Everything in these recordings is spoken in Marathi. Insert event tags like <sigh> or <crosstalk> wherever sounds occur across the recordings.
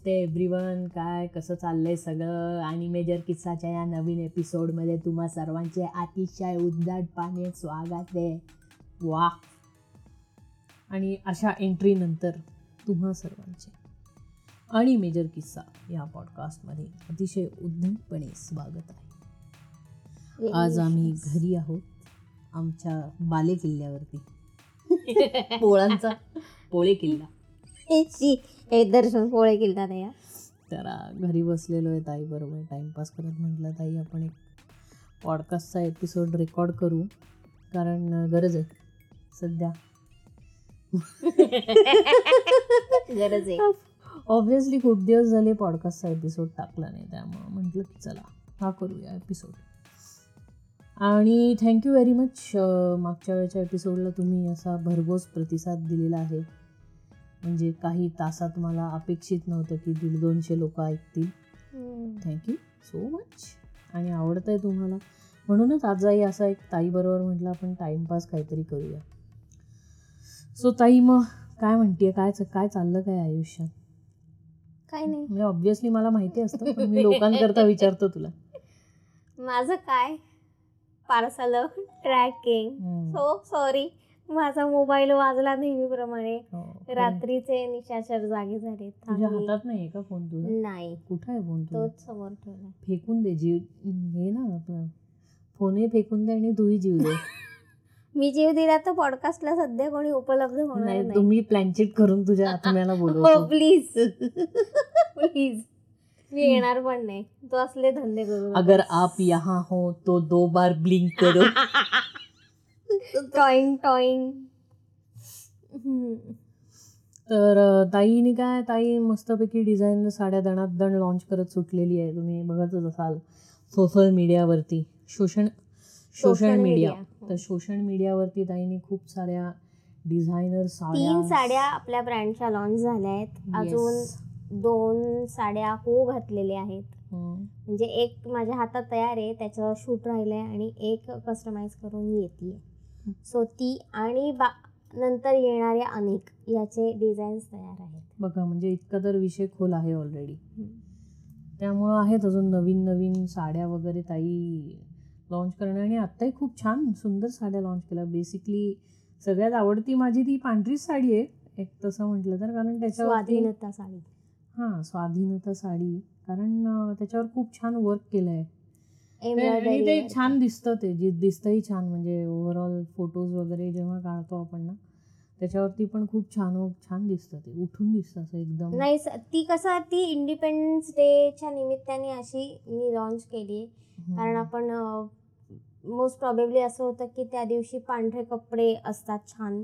नमस्ते एव्हरीवन. काय कसं चाललंय सगळं? आणि मेजर किस्साच्या या नवीन एपिसोडमध्ये तुम्हा सर्वांचे अतिशय उद्दाटपणे स्वागत आहे. वा. आणि अशा एंट्रीनंतर तुम्हा सर्वांचे. आणि मेजर किस्सा या पॉडकास्टमध्ये अतिशय उद्धटपणे स्वागत आहे. आज आम्ही घरी आहोत. आमच्या बाले किल्ल्यावरती <laughs> पोळांचा पोळे किल्ला हे दर्शन पोळे किल्ला या तर घरी बसलेलो आहे ताई बरोबर. टाईमपास करत म्हटलं ताई आपण एक पॉडकास्टचा एपिसोड रेकॉर्ड करू कारण गरज आहे सध्या. गरज आहे. ऑब्व्हियसली खूप दिवस झाले पॉडकास्टचा एपिसोड टाकला नाही त्यामुळं म्हटलं की चला हा करूया एपिसोड आणि थँक्यू व्हेरी मच मागच्या वेळच्या एपिसोडला तुम्ही असा भरघोस प्रतिसाद दिलेला आहे. म्हणजे काही तासात मला अपेक्षित नव्हतं की दीड दोनशे लोक ऐकतील. थँक्यू सो मच आणि आवडतं आहे तुम्हाला. म्हणूनच आजही असा एक ताईबरोबर म्हटलं आपण टाईमपास काहीतरी करूया. सो ताई मग काय म्हणते काय काय चाललं काय आयुष्यात? काय नाही. म्हणजे ऑब्व्हियसली मला माहिती असतं पण मी लोकांकरता विचारतो तुला. <laughs> माझं काय? Parcel tracking. सो सॉरी माझा मोबाईल वाजला नेहमीप्रमाणे. हो. रात्रीचे निशाचर जागे झाले. तुझ्या हातात नाही का फोन तुझा? नाही. कुठं आहे फोन तोच समोर ठेवला. फेकून दे जीव. हे ना आपलं फोनही फेकून दे आणि तूही जीव दे. <laughs> मी जीव दिला तर पॉडकास्टला सध्या कोणी उपलब्ध होणार नाही तुम्ही प्लॅनचीट करून तुझ्या आत्म्याला <laughs> बोलवतो. प्लीज प्लीज <laughs> मी येणार पण नाही. तो असले धंदे करू अगर आप यहाँ हो तो दो बार ब्लिंक करो. टॉईंग टॉईंग. तर ताईने काय ताई मस्तपैकी डिझाईन साड्या दणात दण लॉन्च करत सुटलेली आहे. तुम्ही बघतच असाल सोशल मीडियावरती शोषण सोशल Social मीडिया media. तर सोशल मीडियावरती ताईने खूप साऱ्या डिझायनर तीन साड्या साड्या आपल्या ब्रँडच्या लॉन्च झाल्या आहेत. अजून दोन साड्या हो घातलेल्या आहेत. म्हणजे एक माझ्या हातात तयार आहे त्याचं शूट राहिलंय आणि एक कस्टमाइज करून येते सो ती आणि बा नंतर येणाऱ्या अनेक याचे डिझाईन्स तयार आहेत. बघा म्हणजे इतका तर विषय खोल आहे ऑलरेडी त्यामुळं आहेत अजून नवीन नवीन साड्या वगैरे ताई लॉन्च करणं. आणि आत्ताही खूप छान सुंदर साड्या लॉन्च केल्या. बेसिकली सगळ्यात आवडती माझी ती पांढरीच साडी आहे. एक तसं म्हटलं तर कारण त्याच्यावर स्वाधीनता साडी. हां स्वाधीनता साडी. कारण त्याच्यावर खूप छान वर्क केलं आहे आणि ते छान दिसतं ते जे दिसतंही छान म्हणजे ओव्हरऑल फोटोज वगैरे जेव्हा काढतो आपण ना त्याच्यावरती पण खूप छान छान दिसतं ते उठून दिसतं असं एकदम. नाही ती कसं ती इंडिपेंडन्स डेच्या निमित्ताने अशी मी लॉन्च केली. कारण आपण मोस्ट प्रॉबेबली असं होतं की त्या दिवशी पांढरे कपडे असतात छान.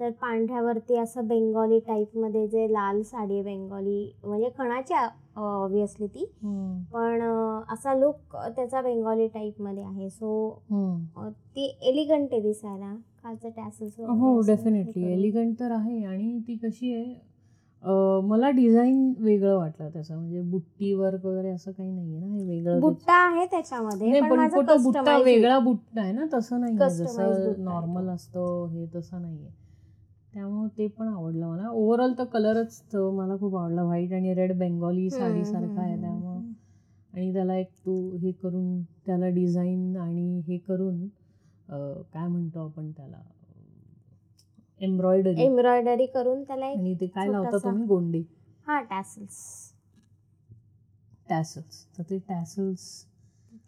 तर पांढऱ्यावरती असं बेंगॉली टाईपमध्ये जे लाल साडी बेंगॉली म्हणजे खणाची ऑब्विसली ती. पण असा लुक त्याचा बेंगॉली टाईपमध्ये आहे. सो. ती एलिगंट आहे दिसायला. खालचं टॅसल्स हो डेफिनेटली एलिगंट तर आहे आणि ती कशी आहे? मला डिझाईन वेगळं वाटलं त्याचं. म्हणजे बुट्टी वर्क वगैरे असं काही नाहीये ना हे वेगळं बुट्टा आहे त्याच्यामध्ये नाही पण बुट्टा वेगळा बुट्टा आहे ना तसं नाही जसं नॉर्मल. असतं हे तसं नाहीये. त्यामुळे ते पण आवडलं मला. ओव्हरऑल तर कलरच तो मला खूप आवडला. व्हाईट आणि रेड बेंगॉली साडीसारखा आहे त्यामुळं. आणि त्याला एक तो हे करून त्याला डिझाईन आणि हे करून काय म्हणतो आपण त्याला? एम्ब्रॉयडरी. एम्ब्रॉयडरी करून त्याला एक आणि ते काय लावता छोटासा- तुम्ही? गोंडे. हा टॅसल्स. टॅसल्स. तर ते टॅसल्स.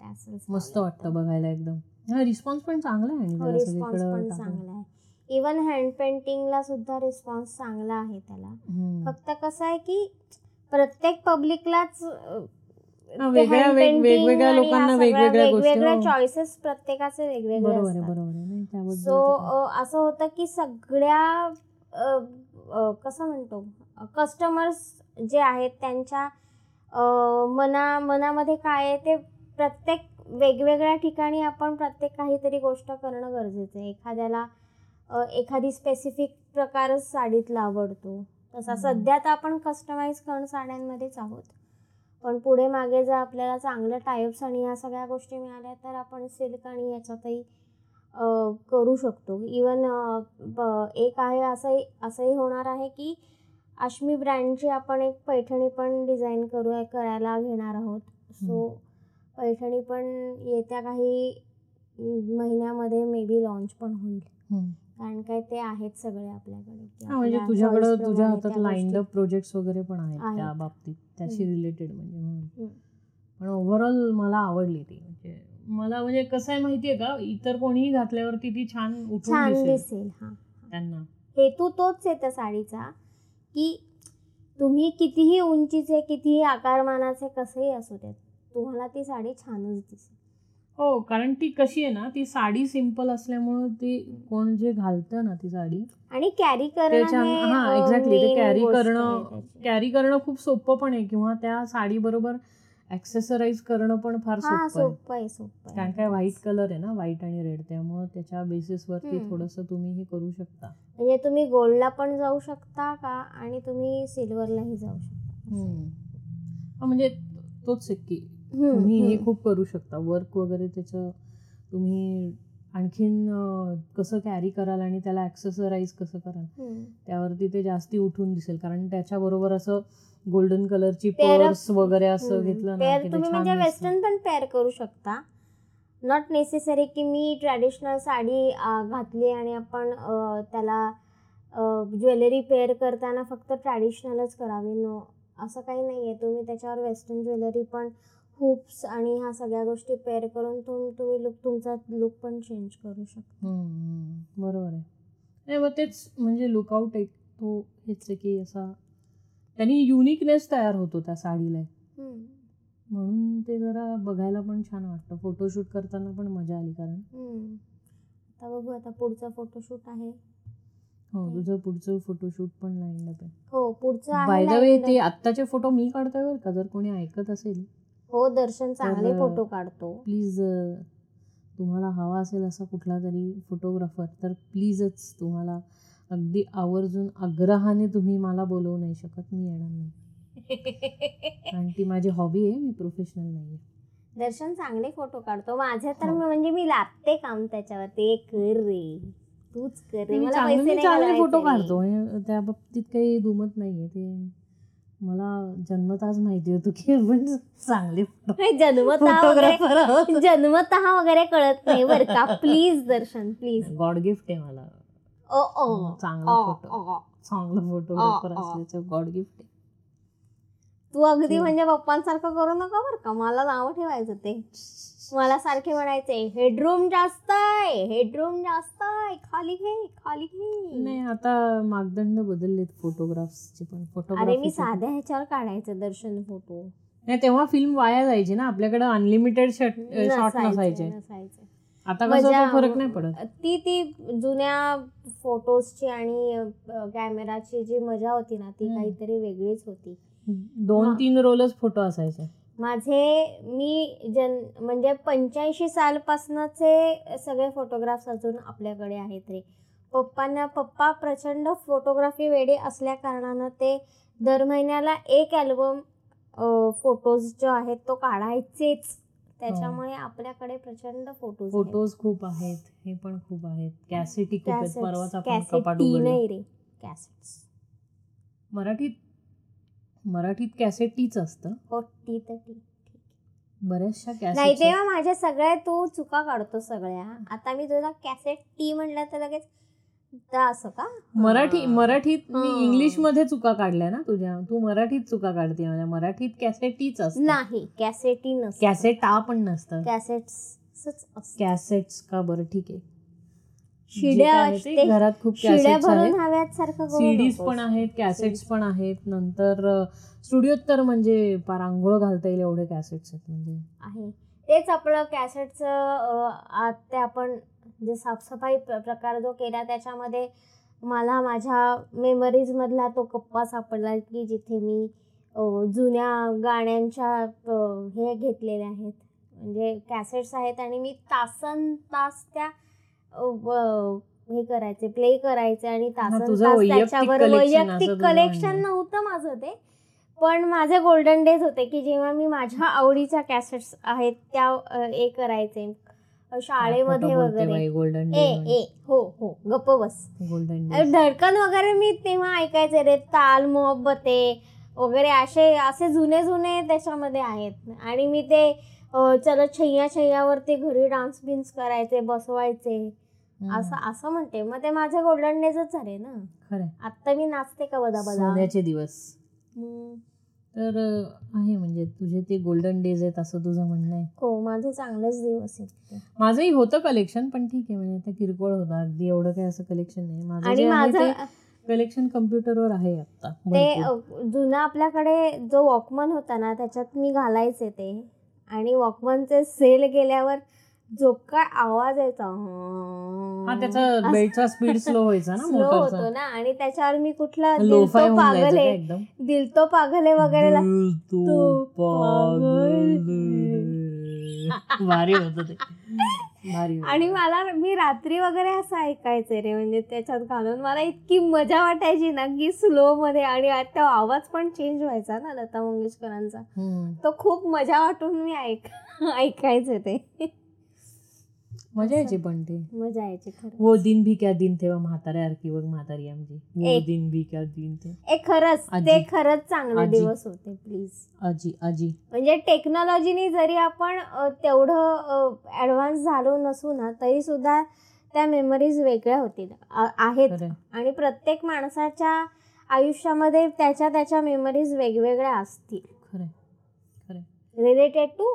टॅसल्स मस्त वाटतं बघायला एकदम. हा रिस्पॉन्स पण चांगला आहे आणि त्याला रिस्पॉन्स सगळीकडं पण. चांगला आहे. इवन हँड पेंटिंगला सुद्धा रिस्पॉन्स चांगला आहे त्याला. हम्म. फक्त कसं आहे की प्रत्येक पब्लिकलाच हा, वेगळ्या वेग- वेगवेगळ्या लोकांना वेगवेगळ्या गोष्टी वेगवेगळ्या हो. चॉईसेस प्रत्येकाचे वेगवेगळे बरोबर आहे असतात. बरोबर आहे. सो. असं होतं की सगळ्या कसं म्हणतो कस्टमर्स जे आहेत त्यांच्या मना मनामध्ये काय आहे ते प्रत्येक वेगवेगळ्या ठिकाणी आपण प्रत्येक काहीतरी गोष्ट करणं गरजेचं आहे एखाद्याला एखादी स्पेसिफिक प्रकारच साडीतला आवडतो तसा. सध्या तर आपण कस्टमाइज करणं साड्यांमध्येच आहोत पण पुढे मागे जर आपल्याला चांगलं टायप्स आणि ह्या सगळ्या गोष्टी मिळाल्या तर आपण सिल्क आणि याच्यातही करू शकतो इवन एक आहे असंही असंही होणार आहे की आश्मी ब्रँडची आपण एक पैठणी पण डिझाईन करू करायला घेणार आहोत सो पैठणी पण येत्या काही महिन्यामध्ये मे बी लॉन्च पण होईल. कारण काय ते आहेत सगळे आपल्याकडे म्हणजे तुझ्याकडं तुझ्या हातात लाईंड अप प्रोजेक्ट्स वगैरे पण आहेत. त्या बाबतीत त्याशी. रिलेटेड म्हणजे. पण ओव्हरऑल मला आवडली ती म्हणजे मला म्हणजे कसं आहे माहितीये का? इतर कोणीही घातल्यावरती ती छान उठून छान दिसेल. दिसेल हा त्यांना. हेतू तोच आहे त्या साडीचा की तुम्ही कितीही उंचीचे कितीही आकारमानाचे कसेही असू देत तुम्हाला ती साडी छानच दिसेल. हो कारण ती कशी आहे ना ती साडी सिंपल असल्यामुळं ती कोण जे घालतं ना ती साडी आणि कॅरी करणं त्याच्या हा ते कॅरी आहे करणं. कॅरी करणं खूप सोपं पण आहे किंवा त्या साडी बरोबर ऍक्सेसराईज करणं पण फार हा सोपं आहे. सोपं आहे कारण काय व्हाईट कलर आहे ना व्हाईट आणि रेड त्यामुळं त्याच्या बेसिसवरती हम्म. थोडंसं तुम्ही हे करू शकता. म्हणजे तुम्ही गोल्डला पण जाऊ शकता का? आणि तुम्ही सिल्वरलाही जाऊ शकता. हा, म्हणजे तोच आहे की हम्म, तुम्ही हे हम्म. खूप करू शकता. वर्क वगैरे त्याचं तुम्ही आणखीन अं, कसं कॅरी कराल आणि त्याला ऍक्सेसराईज कसं कराल हम्म. त्यावरती ते जास्ती उठून दिसेल. कारण त्याच्याबरोबर असं गोल्डन कलरची पर्स वगैरे असं. घेतलं ना पेअर की ते तुम्ही छान म्हणजे दिसतं. वेस्टर्न पण पेअर करू शकता नॉट नेसेसरी की मी ट्रॅडिशनल साडी अं, घातली आणि आपण अं, त्याला ज्वेलरी पेअर करताना फक्त ट्रॅडिशनलच करावी नो असं काही नाही आहे तुम्ही त्याच्यावर वेस्टर्न ज्वेलरी पण हुप्स आणि ह्या सगळ्या गोष्टी पेअर करून तुम तुम्ही लुक तुमचा लुक पण चेंज करू शकता हम्म, हम्म. बरोबर आहे नाही मग तेच म्हणजे लुकआउट एक तो हेच आहे की असा त्यांनी युनिकनेस तयार होतो त्या साडीला. म्हणून ते जरा बघायला पण छान वाटतं फोटोशूट करताना पण मजा आली कारण. आता बघू आता पुढचा फोटोशूट आहे. हो तुझं पुढचं फोटोशूट पण लाईन आहे. हो पुढचं बाय द वे. ते आत्ताचे फोटो मी काढतोय बरं का? जर कोणी ऐकत असेल. हो दर्शन चांगले फोटो काढतो. प्लीज तुम्हाला हवा असेल असा कुठला तरी फोटोग्राफर तर प्लीजच तुम्हाला अगदी आवर्जून आग्रहाने तुम्ही मला बोलवू नाही शकत मी येणार नाही. <laughs> कारण ती माझी हॉबी आहे मी प्रोफेशनल नाही आहे. दर्शन चांगले फोटो काढतो. माझे तर हो. म्हणजे मी लागते काम त्याच्यावर ते कर रे. तूच कर रे. मला चांगले पैसे फोटो. काढतो. त्या बाबतीत काही दुमत नाहीये ते मला जन्मताच माहिती होतं की आपण चांगले जन्मतः जन्मतः वगैरे कळत नाही बरं का. Please Darshan please god gift आहे मला. चांगला ओ, फोटो. चांगला. असल्याचं गॉड गिफ्ट आहे तू अगदी. म्हणजे पप्पांसारखं करू नका बरं का. मला नाव ठेवायचं ते. मला सारखे म्हणायचे हेडरूम जास्त आहे हेडरूम जास्त आहे. खाली घे खाली घे. नाही आता मागदंड बदललेत फोटोग्राफ्सचे पण. अरे मी साध्या ह्याच्यावर काढायचे दर्शन फोटो नाही तेव्हा फिल्म वाया जायची ना. आपल्याकडे अनलिमिटेड शॉट नसायचे. आता मजा- फरक नाही पडत. ती ती जुन्या फोटोजची आणि कॅमेराची जी मजा होती ना ती. काहीतरी वेगळीच होती. दोन. तीन रोलच फोटो असायचे. माझे मी जन म्हणजे पंच्याऐंशी सालपासनचे सगळे फोटोग्राफ्स अजून आपल्याकडे आहेत रे. पप्पांना पप्पा प्रचंड फोटोग्राफी वेडे असल्या कारणानं ते दर महिन्याला एक ॲल्बम फोटोज जो आहेत तो काढायचेच. त्याच्यामुळे आपल्याकडे प्रचंड फोटोज फोटोज खूप आहेत हे पण खूप आहेत. कॅसेटी खूप आहेत. परवाच आपण कपाट उघडलं. नाही रे कॅसेट्स. मराठीत मराठीत कॅसेटीच असतं. हो ती तर ती बऱ्याचशा नाही कॅसेट तेव्हा माझ्या सगळ्या तू चुका काढतो सगळ्या. आता मी तुला कॅसेट टी म्हणलं तर लगेच असं का? मराठी. मराठीत मी. इंग्लिशमध्ये चुका काढल्या ना तुझ्या. तू मराठीत चुका काढते माझ्या. मराठीत कॅसेटीच असतं. नाही कॅसेटी नसतं. कॅसेटा पण नसतं. कॅसेट्स कॅसेट्स का बरं? ठीक आहे. शिड्या घरात खूप सीडीज. पण आहेत कॅसेट्स. पण आहेत. नंतर स्टुडिओत तर म्हणजे पार आंघोळ घालता येईल एवढे कॅसेट्स आहेत म्हणजे. आहे. तेच आपलं कॅसेटचं ते आपण जे साफसफाई प्र- प्रकार जो केला त्याच्यामध्ये मला माझ्या मेमरीजमधला तो कप्पा सापडला की जिथे मी जुन्या गाण्यांच्या हे घेतलेल्या आहेत. म्हणजे कॅसेट्स आहेत आणि मी तासन तास त्या हे करायचे प्ले करायचे आणि तासन तास त्याच्यावर वैयक्तिक कलेक्शन. नव्हतं माझं ते. पण माझे गोल्डन डेज होते की जेव्हा मी माझ्या आवडीच्या कॅसेट्स आहेत त्या हे करायचे. शाळेमध्ये वगैरे. गोल्डन ए ए हो हो गप्प बस. गोल्डन धडकन वगैरे मी तेव्हा ऐकायचे रे ताल मोहब्बते वगैरे असे असे जुने जुने त्याच्यामध्ये आहेत. आणि मी ते चलत छैया छैयावरती घरी डान्स बिन्स करायचे बसवायचे. असं असं म्हणते. मग ते माझे गोल्डन डेजच झाले ना. खरंय. आत्ता मी नाचते का बदा बदा दिवस. तर आहे म्हणजे तुझे ते गोल्डन डेज आहेत असं तुझं म्हणणं आहे. हो माझे चांगलेच दिवस आहेत. माझंही होतं कलेक्शन पण ठीक आहे म्हणजे ते किरकोळ होतं. अगदी एवढं काही असं कलेक्शन नाही. माझं कलेक्शन कम्प्युटरवर आहे आता ते जुना आपल्याकडे जो वॉकमन होता ना त्याच्यात मी घालायचे ते. आणि वॉकमनचे सेल गेल्यावर जो काय आवाज यायचा हा त्याचा स्पीड स्लो व्हायचा ना <laughs> स्लो होतो ना. आणि त्याच्यावर मी कुठला पागल दिल तो पागल वगैरे. भारी होत ते. आणि मला मी रात्री वगैरे असं ऐकायचे रे म्हणजे त्याच्यात घालून मला इतकी मजा वाटायची ना की स्लो मध्ये. आणि तो आवाज पण चेंज व्हायचा ना लता मंगेशकरांचा. तो खूप मजा वाटून मी ऐक <laughs> ऐकायचे ते. मजा यायची पण ते मजा यायची वो दिन भी क्या दिन थे म्हाताऱ्यासारखी बघ म्हातारी आमची वो. दिन भी क्या दिन थे ए खरंच. ते खरंच चांगले. दिवस होते प्लीज आजी आजी म्हणजे टेक्नॉलॉजीने जरी आपण तेवढं ॲडव्हान्स झालो नसू ना तरी सुद्धा त्या मेमरीज वेगळ्या होतील आहेत. आणि प्रत्येक माणसाच्या आयुष्यामध्ये त्याच्या त्याच्या मेमरीज वेगवेगळ्या असतील रिलेटेड टू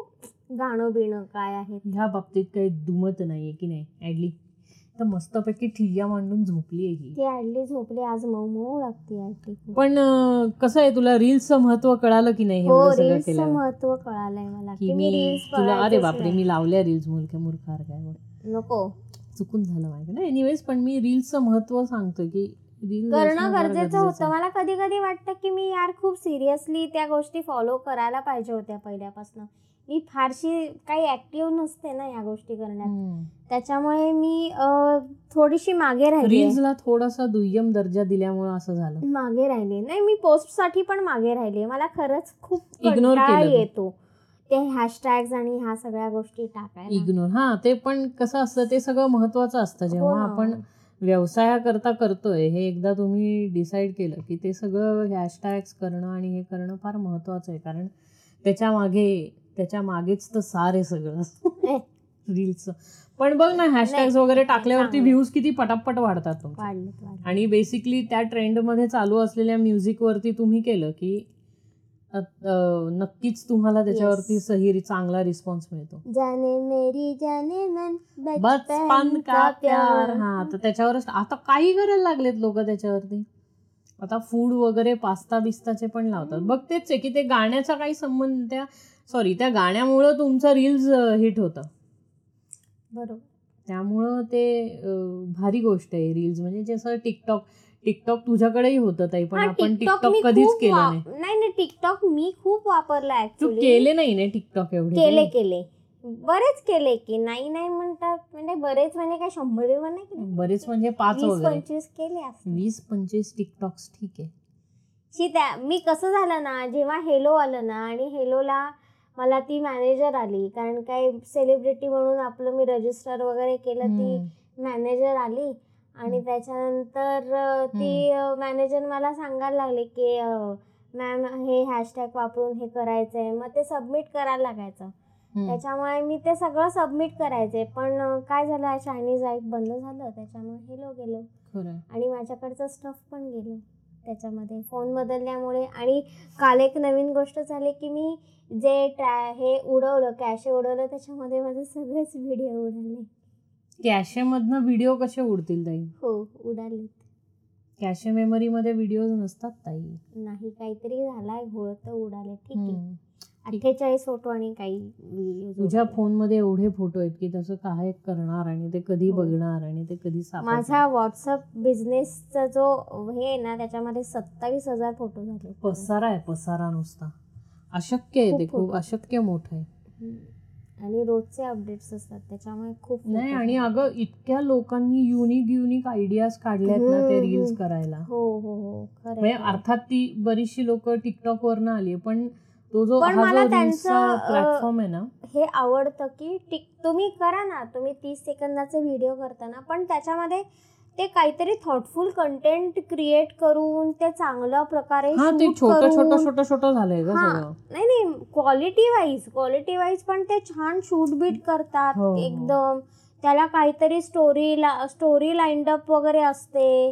गाणं बिणं काय आहे? ह्या बाबतीत काही दुमत नाहीये की नाही? ऍडली तर मस्तपैकी ठिय्या मांडून झोपली आहे ही ती आडली झोपली आज मऊ मऊ लागते खूप. पण अं, कसं आहे तुला रील्सचं महत्त्व कळालं की नाही हे हो एवढं सगळं रील्सचं केलं महत्त्व कळालंय मला की की मी मी रील्स तुला अरे बापरे मी लावल्या रील्स मुलक्या मूर्खार काय नको. चुकून झालं माझ्या नाही एनिवेज पण मी रील्सचं महत्त्व सांगतोय की करणं गरजेचं होतं. मला कधी कधी वाटतं की मी यार खूप सिरियसली त्या गोष्टी फॉलो करायला पाहिजे होत्या पहिल्यापासून. मी फारशी काही ऍक्टिव्ह नसते ना या गोष्टी करण्यात. त्याच्यामुळे मी थोडीशी मागे राहिली रील्सला थोडासा दुय्यम दर्जा दिल्यामुळे असं झालं. मागे राहिली नाही मी पोस्टसाठी पण मागे राहिली मला खरंच खूप तू. येतो. ते हॅशटॅग्स आणि ह्या सगळ्या गोष्टी टाकायला. इग्नोर हा ते पण कसं असतं ते सगळं महत्वाचं असतं. हो जेव्हा ना. आपण व्यवसायाकरता करतोय हे एकदा तुम्ही डिसाईड केलं की ते सगळं हॅशटॅग्स करणं आणि हे करणं फार महत्वाचं आहे कारण त्याच्यामागे त्याच्या मागेच तर सार आहे सगळं. <laughs> रील्सचं पण बघ ना हॅशटॅग्स वगैरे टाकल्यावरती. व्ह्यूज किती पटापट वाढतात आणि बेसिकली त्या ट्रेंडमध्ये चालू असलेल्या म्युझिकवरती तुम्ही केलं की नक्कीच तुम्हाला त्याच्यावरती Yes. सही चांगला रिस्पॉन्स मिळतो. जाने मेरी जाने मन बचपन का प्यार? हा तर त्याच्यावरच आता काही करायला लागलेत लोक त्याच्यावरती. आता फूड वगैरे पास्ता बिस्ताचे पण लावतात. बघ तेच आहे की ते गाण्याचा काही संबंध त्या सॉरी त्या गाण्यामुळं तुमचं रील्स हिट होतं. बरोबर. त्यामुळं ते भारी गोष्ट आहे रील्स म्हणजे जसं टिकटॉक टिकटॉक तुझ्याकडेही होतं ताई पण आपण TikTok टिकटॉक मी कधीच केलं नाही नाही नाही टिकटॉक मी खूप वापरला तू केले नाही ना टिकटॉक एवढे केले? केले बरेच केले की नाही नाही म्हणतात म्हणजे बरेच म्हणजे काय शंभर नाही बरेच म्हणजे पाच पंचवीस केले. वीस पंचवीस टिकटॉक्स ठीक आहे शी त्या मी कसं झालं ना जेव्हा हेलो आलं ना आणि हेलोला मला ती मॅनेजर आली कारण काय सेलिब्रिटी म्हणून आपलं मी रजिस्टर वगैरे केलं ती. मॅनेजर आली आणि. त्याच्यानंतर ती मॅनेजर मला सांगायला लागली की मॅम हे हॅशटॅग वापरून हे करायचं आहे मग ते सबमिट करायला लागायचं. त्याच्यामुळे मी ते सगळं सबमिट करायचे. पण काय झालं चायनीज ऐक बंद झालं त्याच्यामुळे हेलो गेलो. आणि माझ्याकडचं स्टफ पण गेलो त्याच्यामध्ये फोन बदलल्यामुळे. आणि काल एक नवीन गोष्ट झाली की मी जे ट्रॅ हे उडवलं कॅशे उडवलं त्याच्यामध्ये माझे सगळेच व्हिडिओ उडाले कॅशेमधनं व्हिडिओ कसे उडतील ताई हो उडाले कॅशे मेमरीमध्ये व्हिडिओ नसतात ताई नाही काहीतरी झालाय घोळ तर उडाले ठीक आहे. अठ्ठेचाळीस फोटो आणि काही तुझ्या फोनमध्ये एवढे फोटो आहेत की तसं काय करणार आणि ते कधी हो. बघणार आणि ते कधी? माझा व्हॉट्सअप बिझनेसचा जो हे आहे ना त्याच्यामध्ये सत्तावीस हजार फोटो झाले पसारा आहे पसारा नुसता अशक्य आहे ते खूप. अशक्य मोठं आहे. आणि रोजचे अपडेट्स असतात त्याच्यामुळे खूप नाही आणि. अगं इतक्या लोकांनी युनिक युनिक आयडियाज काढल्यात ना ते रील्स. करायला हो हो हो खरं म्हणजे. अर्थात ती बरीचशी लोक टिकटॉक वरनं आली पण तो जो पण मला त्यांचं, प्लॅटफॉर्म आहे ना हे आवडतं की टिक तुम्ही करा ना तुम्ही तीस सेकंदाचे व्हिडिओ करताना पण त्याच्यामध्ये ते काहीतरी थॉटफुल कंटेंट क्रिएट करून ते चांगल्या प्रकारे हा ते shoot छोटं छोटं करून- छोटं छोटं झालंय नाही नाही क्वालिटी वाईज क्वालिटी वाईज पण ते छान शूट बीट करतात हो, हो. एकदम. त्याला काहीतरी स्टोरी स्टोरी लाईंड अप वगैरे असते.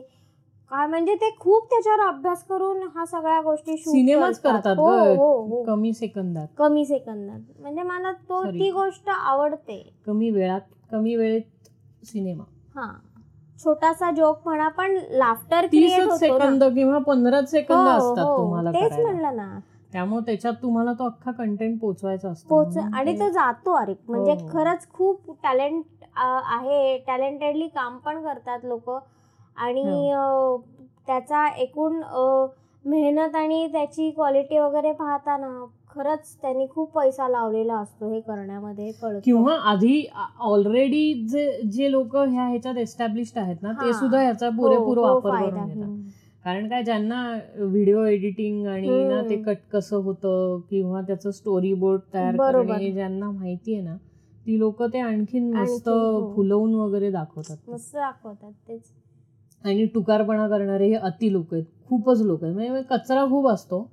काय म्हणजे ते खूप त्याच्यावर अभ्यास करून हा सगळ्या गोष्टी सिनेमाच करतात. हो हो हो. कमी सेकंदात. कमी सेकंदात. म्हणजे मला तो. ती गोष्ट आवडते. कमी वेळात कमी वेळेत सिनेमा हा. छोटासा जोक म्हणा पण लाफ्टर क्रिएट सेकंद. किंवा पंधराच सेकंद हो, असतात हो. तुम्हाला तेच. म्हणलं ना त्यामुळे त्याच्यात तुम्हाला तो अख्खा कंटेंट पोचवायचा असतो पोच आणि ते- जातो अरे म्हणजे हो. खरंच खूप टॅलेंट आहे टॅलेंटेडली काम पण करतात लोक आणि त्याचा एकूण मेहनत आणि त्याची क्वालिटी वगैरे पाहताना खरंच त्यांनी खूप पैसा लावलेला असतो हे करण्यामध्ये कळतं किंवा आधी ऑलरेडी जे जे लोक ह्या ह्याच्यात एस्टॅब्लिश्ड आहेत ना ते. सुद्धा ह्याचा हो, पुरेपूर हो, वापर. करून. कारण काय ज्यांना व्हिडिओ एडिटिंग आणि ना ते. कट कसं होतं किंवा त्याचं स्टोरी बोर्ड तयार. करणे ज्यांना माहिती आहे ना ती लोक ते आणखीन मस्त हो. फुलवून वगैरे दाखवतात मस्त दाखवतात तेच आणि टुकारपणा करणारे हे अति लोक आहेत खूपच लोक आहेत म्हणजे कचरा खूप असतो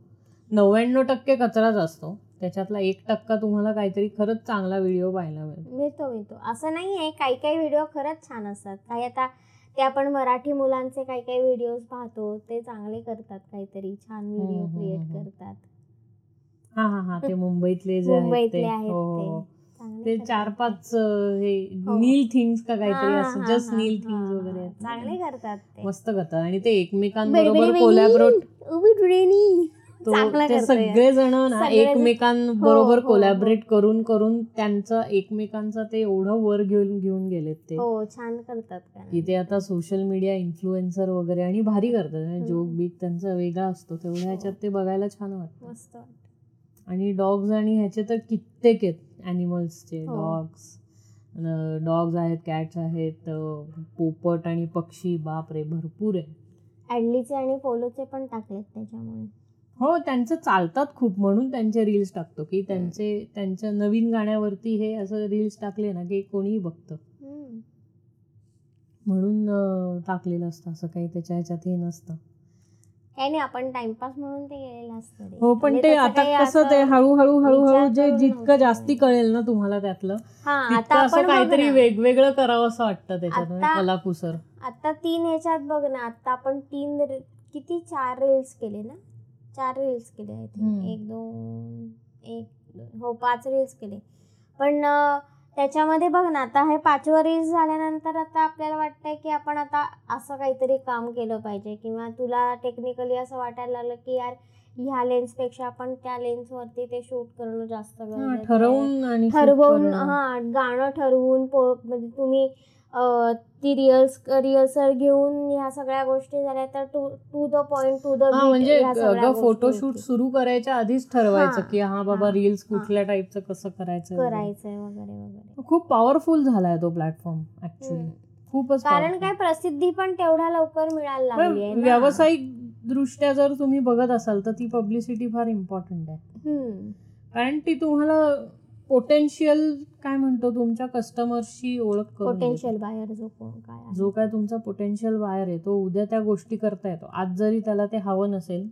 नव्याण्णव टक्के कचराच असतो त्याच्यातला एक टक्का तुम्हाला काहीतरी खरंच चांगला व्हिडिओ पाहायला मिळेल मिळतो मिळतो असं नाही आहे काही काही व्हिडिओ खरंच छान असतात काही आता ते आपण मराठी मुलांचे काही काही व्हिडिओज पाहतो ते चांगले करतात काहीतरी छान व्हिडिओ क्रिएट. करतात हा हा हा ते <laughs> मुंबईतले जे आहेत मुंबईतले ते आहेत हो, ते हो. ते. चार पाच हे हो. नील थिंग्स का काहीतरी असं जस्ट नील थिंग्स. वगैरे. चांगले करतात ते मस्त करतात आणि ते एकमेकांबरोबर. कोलॅबरेट. तो चांगलं ते करतोय. सगळे जण ना एकमेकांबरोबर हो, हो, कोलॅबरेट करून करून त्यांचं एकमेकांचा ते एवढं वर घेऊन घेऊन गेलेत ते हो छान करतात का ते आता सोशल मीडिया इन्फ्लुएन्सर वगैरे आणि भारी करतात. जोक बीक त्यांचा वेगळा असतो तेवढ्या हो. ह्याच्यात ते बघायला छान वाटतं. आणि डॉग्स आणि ह्याचे तर कित्येक आहेत ॲनिमल्सचे हो. डॉग्स डॉग्स आहेत कॅट्स आहेत पोपट आणि पक्षी बापरे भरपूर आहे ॲडलीचे आणि पोलोचे पण टाकलेत त्याच्यामुळे हो त्यांचं चालतात खूप म्हणून त्यांचे रील्स टाकतो की त्यांचे त्यांच्या नवीन गाण्यावरती हे असं रील्स टाकले ना की कोणीही बघतं. म्हणून टाकलेलं असतं असं काही त्याच्या ह्याच्यात हे नसतं काही नाही आपण टाइमपास म्हणून ते गेलेलं असतं. हो पण म्हणजे ते आता कसं ते हळूहळू हळूहळू जे जितकं. जास्ती कळेल ना तुम्हाला त्यातलं आता असं काहीतरी. वेगवेगळं करावं असं वाटतं त्याच्यात म्हणजे कलाकुसर आता तीन ह्याच्यात बघ ना आता आपण तीन किती चार रील्स केले ना चार रील्स केले आहेत हम्म. एक दोन एक हो पाच रील्स केले पण त्याच्यामध्ये बघ ना आता हे पाचवं रील्स झाल्यानंतर आता आपल्याला वाटतंय की आपण आता असं काहीतरी काम केलं पाहिजे किंवा तुला टेक्निकली असं वाटायला लागलं की यार ह्या लेन्सपेक्षा आपण त्या लेन्सवरती ते शूट करणं जास्त. ठरवून ठरवून. हा गाणं ठरवून म्हणजे तुम्ही ती रिअल्स रिहर्सल घेऊन ह्या सगळ्या गोष्टी झाल्या तर to to the point to the म्हणजे फोटोशूट सुरू करायच्या आधीच ठरवायचं की हा बाबा रील्स. कुठल्या टाईपचं कसं करायचं. करायचंय वगैरे वगैरे खूप पॉवरफुल झालाय तो प्लॅटफॉर्म ऍक्च्युली. खूपच कारण. काय प्रसिद्धी पण तेवढ्या लवकर मिळायला लागली. व्यावसायिक दृष्ट्या जर तुम्ही बघत असाल तर ती पब्लिसिटी फार इम्पॉर्टंट आहे. कारण ती तुम्हाला पोटेन्शियल काय म्हणतो तुमच्या कस्टमरशी ओळख करून. पोटेन्शियल बायर जो कोण काय. जो काय तुमचा पोटेन्शियल वायर आहे तो उद्या त्या गोष्टी करता येतो आज जरी त्याला ते हवं नसेल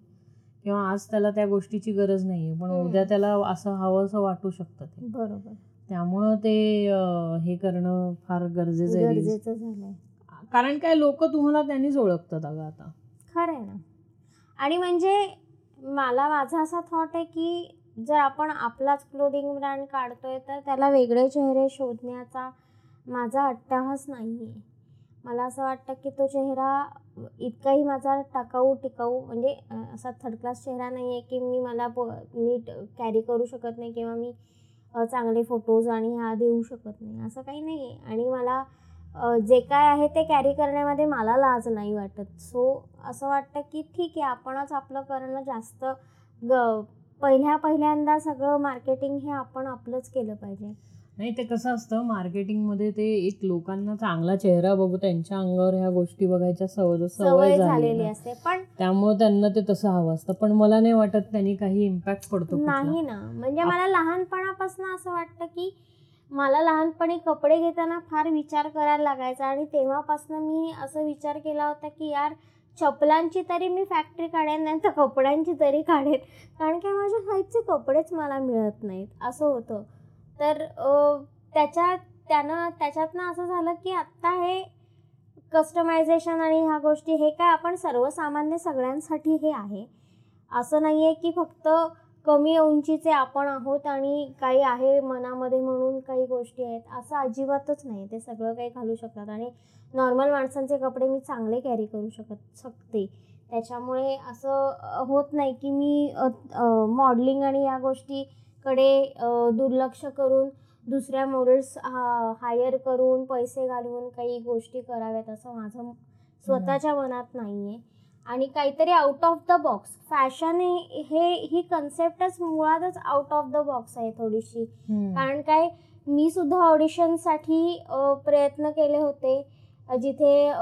किंवा आज त्याला त्या गोष्टीची गरज नाहीये पण. उद्या त्याला असं हवं असं वाटू शकतं ते बरोबर त्यामुळं ते हे करणं फार गरजेचं आहे reels. गरजेचं झालंय कारण काय लोक तुम्हाला त्यांनीच ओळखतात अगं आता खरं आहे ना आणि म्हणजे मला माझा असा थॉट आहे की जर आपण आपलाच क्लोदिंग ब्रँड काढतोय तर त्याला वेगळे चेहरे शोधण्याचा माझा अट्टाहास नाही आहे मला असं वाटतं की तो चेहरा इतकाही माझा टाकाऊ टिकाऊ म्हणजे असा थर्ड क्लास चेहरा नाही आहे की मी मला प नीट कॅरी करू शकत नाही किंवा मी चांगले फोटोज आणि ह्या देऊ शकत नाही. असं काही नाही आहे आणि मला जे काय आहे ते कॅरी करण्यामध्ये मला लाज नाही वाटत. सो असं वाटतं की ठीक आहे आपणच आपलं करणं जास्त ग पहिल्या पहिल्यांदा सगळं मार्केटिंग हे आपण आपलंच केलं पाहिजे. नाही ते कसं असतं मार्केटिंगमध्ये ते एक लोकांना चांगला चेहरा बघू त्यांच्या अंगावर ह्या गोष्टी बघायच्या सवय सवय झालेली असते पण त्यामुळे त्यांना ते तसं हवं असतं. पण मला नाही वाटत त्यांनी काही इम्पॅक्ट पडतो. नाही ना. म्हणजे मला लहानपणापासून असं वाटतं की मला लहानपणी कपडे घेताना फार विचार करायला लागायचा आणि तेव्हापासून मी असं विचार केला होता की यार चपलांची तरी मी फॅक्टरी काढेन नाही तर कपड्यांची तरी काढेन. कारण की माझ्या हाईटचे कपडेच मला मिळत नाहीत. असं होतं. तर त्याच्यात त्यानं त्याच्यातनं असं झालं की आत्ता हे कस्टमायझेशन आणि ह्या गोष्टी हे काय आपण सर्वसामान्य सगळ्यांसाठी हे आहे. असं नाही आहे की फक्त कमी उंचीचे आपण आहोत आणि काही आहे मनामध्ये म्हणून काही गोष्टी आहेत. असं अजिबातच नाही. ते सगळं काही घालू शकतात. आणि नॉर्मल माणसांचे कपडे मी चांगले कॅरी करू शकत शकते. त्याच्यामुळे असं होत नाही की मी मॉडलिंग आणि या गोष्टीकडे दुर्लक्ष करून दुसऱ्या मॉडेल्स हायर करून पैसे घालवून काही गोष्टी कराव्यात असं माझं स्वतःच्या मनात नाही आहे आणि काहीतरी out of the box fashion हे ही कन्सेप्टच मुळातच आउट ऑफ द बॉक्स आहे थोडीशी. कारण काय मी सुद्धा ऑडिशनसाठी प्रयत्न केले होते. जिथे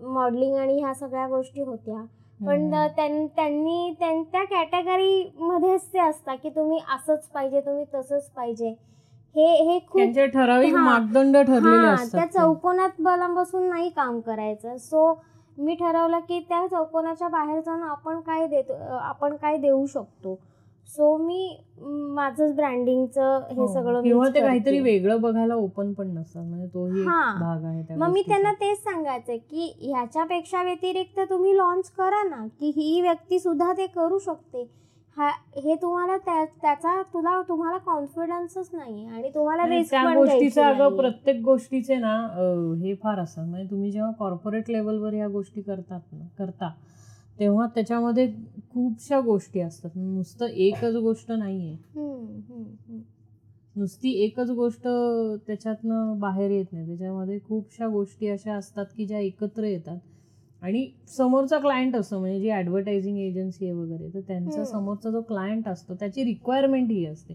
मॉडलिंग आणि ह्या सगळ्या गोष्टी होत्या. पण त्यांनी त्यां- त्या कॅटेगरीमध्येच ते असतात की तुम्ही असंच पाहिजे तुम्ही तसंच पाहिजे. हे हे खूप ठराविक. मापदंड त्या. चौकोनात बला बसून नाही काम करायचं. सो मी ठरवलं की त्या चौकोनाच्या बाहेर जाऊन आपण काय देतो आपण काय देऊ शकतो? सो मी माझंच ब्रँडिंगचं हे हो. सगळं किंवा ते. काहीतरी वेगळं बघायला ओपन पण नसतात म्हणजे तोही हा. भाग आहे मग मी. त्यांना तेच सांगायचं की ह्याच्यापेक्षा व्यतिरिक्त तुम्ही लॉन्च करा ना की ही व्यक्ती सुद्धा ते करू शकते हा हे तुम्हाला त्या- त्याचा तुला तुम्हाला कॉन्फिडन्सच नाही आणि तुम्हाला रिस्क गोष्टीचं अगं. प्रत्येक गोष्टीचे ना हे फार असतात म्हणजे तुम्ही जेव्हा कॉर्पोरेट लेवलवर ह्या गोष्टी करतात ना करता तेव्हा त्याच्यामध्ये खूपशा गोष्टी असतात नुसतं एकच गोष्ट नाहीये. नुसती एकच गोष्ट त्याच्यातनं बाहेर येत नाही त्याच्यामध्ये खूपशा गोष्टी अशा असतात की ज्या एकत्र येतात आणि समोरचा क्लायंट असतो म्हणजे जी ॲडव्हर्टायझिंग एजन्सी आहे वगैरे तर त्यांचा. समोरचा जो क्लायंट असतो त्याची रिक्वायरमेंट ही असते.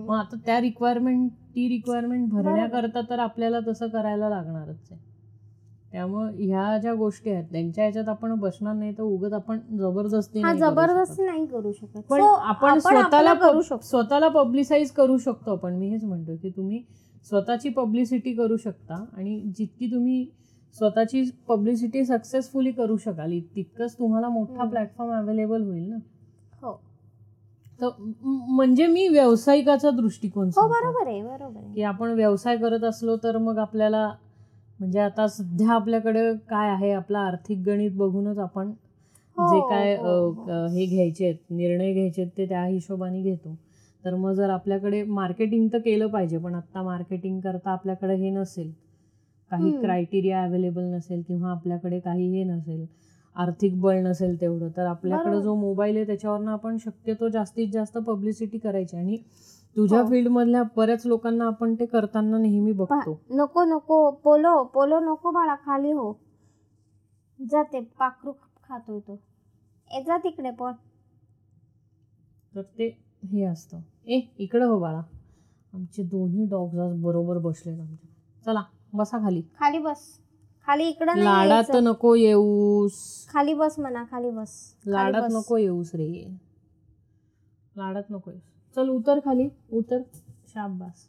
मग आता त्या रिक्वायरमेंट ती रिक्वायरमेंट भरण्याकरता तर आपल्याला तसं करायला लागणारच आहे त्यामुळं ह्या ज्या गोष्टी आहेत त्यांच्या ह्याच्यात आपण बसणार नाही तर उगत आपण जबरदस्ती हा जबरदस्ती. नाही करू शकत पण आपण स्वतःला करू शकतो स्वतःला पब्लिसाईज करू शकतो आपण मी हेच म्हणतो की तुम्ही स्वतःची पब्लिसिटी करू शकता आणि जितकी तुम्ही स्वतःची पब्लिसिटी सक्सेसफुली करू शकाल तितकंच तुम्हाला मोठा. प्लॅटफॉर्म अवेलेबल होईल ना हो तर म्हणजे मी व्यावसायिकाचा दृष्टिकोन हो. बरोबर आहे बरोबर आहे की आपण व्यवसाय करत असलो तर मग आपल्याला म्हणजे आता सध्या आपल्याकडे काय आहे आपलं आर्थिक गणित बघूनच आपण हो, जे काय हो, हो. हे घ्यायचे आहेत निर्णय घ्यायचे आहेत ते त्या हिशोबाने घेतो तर मग जर आपल्याकडे मार्केटिंग तर केलं पाहिजे पण आत्ता मार्केटिंग करता आपल्याकडे हे नसेल काही. क्रायटेरिया अवेलेबल नसेल किंवा आपल्याकडे काही हे नसेल आर्थिक बळ नसेल तेवढं तर आपल्याकडे. जो मोबाईल आहे त्याच्यावरनं आपण शक्यतो जास्तीत जास्त पब्लिसिटी करायची आणि तुझ्या हो. फील्डमधल्या बऱ्याच लोकांना आपण ते करताना नेहमी बघतो. नको नको पोलो पोलो नको बाळा खाली हो. जाते पाखरू खातोय तो. ए जा तिकडे पण. तर ते हे असतं. ए इकडं हो बाळा. आमचे दोन्ही डॉग्स आज बरोबर बसलेत आमच्या. चला बसा खाली. खाली बस. खाली इकडं लाडात. नको येऊस. खाली बस म्हणा खाली बस. लाडात. नको येऊस रे. लाडात नको येऊस. चल उतर खाली उतर. शाबास.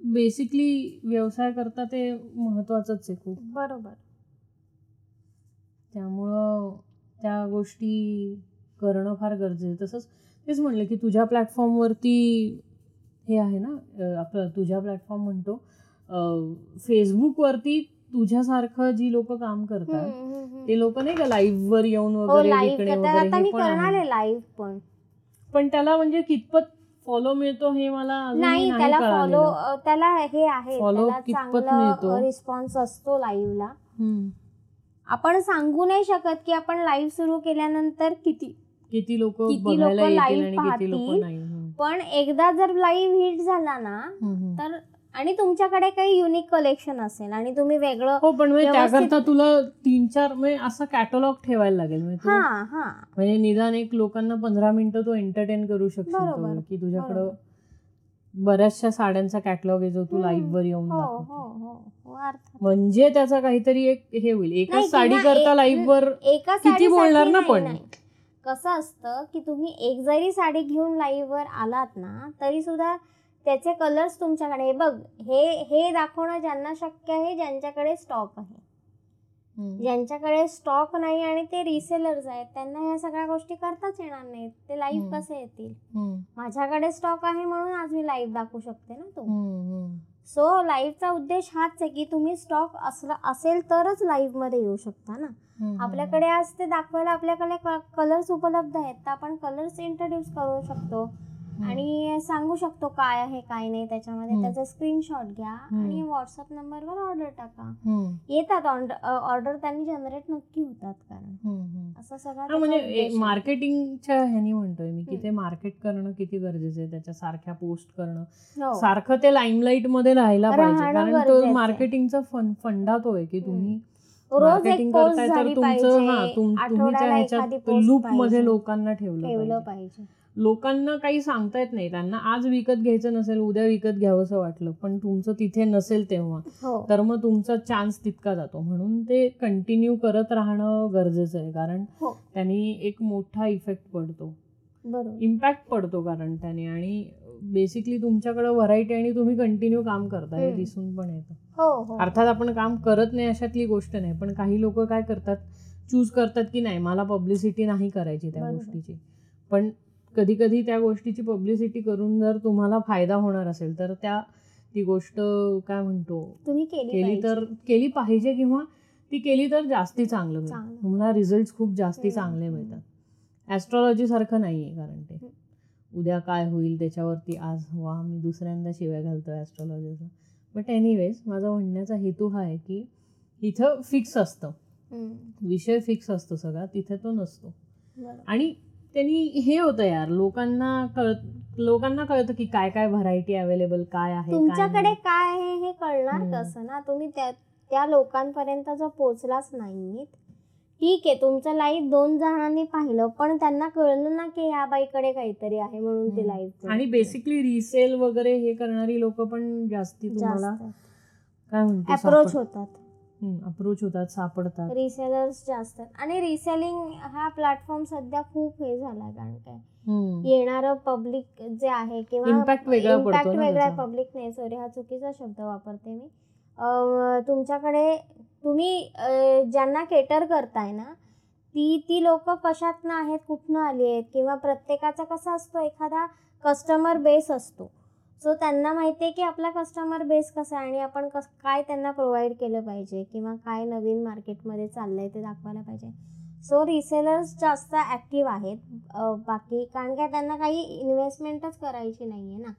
बेसिकली व्यवसाय करता ते महत्वाचंच आहे खूप. बरोबर. त्यामुळं त्या गोष्टी करणं फार गरजेचं तसंच तेच म्हणलं की तुझ्या प्लॅटफॉर्मवरती हे आहे ना आपलं तुझ्या प्लॅटफॉर्म म्हणतो फेसबुकवरती तुझ्यासारखं जी लोक काम करतात. ते लोक नाही का लाईव्ह वर येऊन हो वगैरे लाईव्ह विकणे वगैरे पण. पण त्याला म्हणजे कितपत फॉलो मिळतो हे मला नाही त्याला फॉलो. त्याला हे आहे त्याला कितपत चांगला मिळतो? रिस्पॉन्स असतो लाईव्हला. आपण सांगू नाही शकत की आपण लाईव्ह सुरू केल्यानंतर किती किती लोक किती लोकं पाहतील? हम्म. पण एकदा जर लाईव्ह हिट झाला ना. तर आणि तुमच्याकडे काही युनिक कलेक्शन असेल आणि तुम्ही वेगळं हो पण म्हणजे त्याकरता तुला तीन चार म्हणजे असा कॅटलॉग ठेवायला लागेल. म्हणजे म्हणजे निदान एक लोकांना पंधरा मिनिटं तू एंटरटेन करू शकशील बरोबर, तो, की तुझ्याकडं. बऱ्याचशा साड्यांचा कॅटलॉग आहे जो तू. लाईव्ह वर येऊन हो हो हो. म्हणजे त्याचा काहीतरी एक हे होईल. एकाच साडी करता लाईव्ह वर एका किती बोलणार ना पण? कसं असतं की तुम्ही एक जरी साडी घेऊन लाईव्ह वर आलात ना तरी सुद्धा त्याचे कलर्स तुमच्याकडे हे बघ हे हे दाखवणं ज्यांना शक्य आहे ज्यांच्याकडे स्टॉक आहे ज्यांच्याकडे स्टॉक नाही आणि ते रिसेलर्स आहेत त्यांना ह्या सगळ्या गोष्टी करताच येणार नाहीत ते लाईव्ह. कसे येतील. माझ्याकडे स्टॉक आहे म्हणून आज मी लाईव्ह दाखवू शकते ना तो. सो लाईव्हचा उद्देश हाच आहे की तुम्ही स्टॉक असला असेल तरच लाईव्हमध्ये येऊ शकता ना. आपल्याकडे आज ते दाखवायला आपल्याकडे कलर्स उपलब्ध आहेत तर आपण कलर्स इंट्रोड्यूस करू शकतो. आणि सांगू शकतो काय आहे काय नाही त्याच्यामध्ये. त्याचा स्क्रीनशॉट घ्या. आणि व्हॉट्सअप नंबरवर ऑर्डर टाका. येतात ऑर्डर त्यांनी जनरेट नक्की होतात कारण. असं सगळं म्हणजे. मार्केटिंगच्या ह्यानी म्हणतोय मी की. ते मार्केट करणं किती गरजेचं आहे त्याच्या सारख्या पोस्ट करणं हो. सारखं ते लाईमलाईटमध्ये राहायला पाहिजे कारण तो. मार्केटिंगचा फंडा तो आहे की तुम्ही रोज एक पोस्ट झाली तुमचं हा पाहिजे आठवड्याला एखादी लूपमध्ये. लोकांना ठेवलं पाहिजे लोकांना काही सांगता येत नाही. त्यांना आज विकत घ्यायचं नसेल उद्या विकत घ्यावंसं वाटलं पण तुमचं तिथे नसेल तेव्हा हो. तर मग तुमचा चान्स तितका जातो. म्हणून ते कंटिन्यू करत राहणं गरजेचं आहे. कारण हो. त्यांनी एक मोठा इफेक्ट पडतो. इम्पॅक्ट पडतो कारण त्याने. आणि बेसिकली तुमच्याकडे व्हरायटी आणि तुम्ही कंटिन्यू काम करता हे. दिसून पण येतं. हो अर्थात आपण काम करत नाही अशातली गोष्ट नाही. पण काही लोक काय करतात चूज करतात की नाही मला पब्लिसिटी नाही करायची त्या. गोष्टीची. पण कधी कधी त्या गोष्टीची पब्लिसिटी करून जर तुम्हाला फायदा होणार असेल तर त्या ती गोष्ट काय म्हणतो तुम्ही केली केली. तर केली पाहिजे किंवा ती केली तर जास्ती चांगलं चांगलं. तुम्हाला रिझल्ट खूप जास्ती चांगले. मिळतात ॲस्ट्रॉलॉजी सारखं नाही आहे कारण ते उद्या काय होईल त्याच्यावरती आज वा मी दुसऱ्यांदा शिव्या घालतोय ॲस्ट्रॉलॉजीचा बट एनिवेज माझा म्हणण्याचा हेतू हा आहे की इथं फिक्स असतं. विषय फिक्स असतो सगळा तिथे तो नसतो. आणि त्यांनी हे होतं यार लोकांना कळत लोकांना कळतं की काय काय व्हरायटी अवेलेबल काय आहे तुमच्याकडे. काय आहे हे कळणार. कसं ना तुम्ही त्या त्या लोकांपर्यंत जर पोहोचलाच नाही ठीक आहे तुमचं लाईव्ह दोन जणांनी पाहिलं पण त्यांना कळलं ना की या बाईकडे काहीतरी आहे म्हणून ते. लाईव्ह आणि बेसिकली रिसेल वगैरे हे करणारी लोक पण जास्ती तुम्हाला काय अप्रोच होतात अप्रोच होतात सापडतात. रिसेलर्स जास्त. आणि रिसेलिंग हा प्लॅटफॉर्म सध्या खूप हे झाला कारण काय. येणारं पब्लिक जे आहे किंवा Impact वेगळा. पब्लिक नाही. सॉरी हा चुकीचा शब्द वापरते मी. तुमच्याकडे तुम्ही ज्यांना केटर करताय ना ती ती लोक कशातनं आहेत कुठनं आली आहेत? किंवा प्रत्येकाचा कसा असतो? एखादा कस्टमर बेस असतो. सो त्यांना माहिती आहे की आपला कस्टमर बेस कसा आहे आणि आपण कस काय त्यांना प्रोव्हाइड केलं पाहिजे किंवा काय नवीन मार्केटमध्ये चाललंय ते दाखवायला पाहिजे. सो रिसेलर्स जास्त ॲक्टिव्ह आहेत. बाकी कारण काय त्यांना काही इन्व्हेस्टमेंटच करायची नाही आहे ना.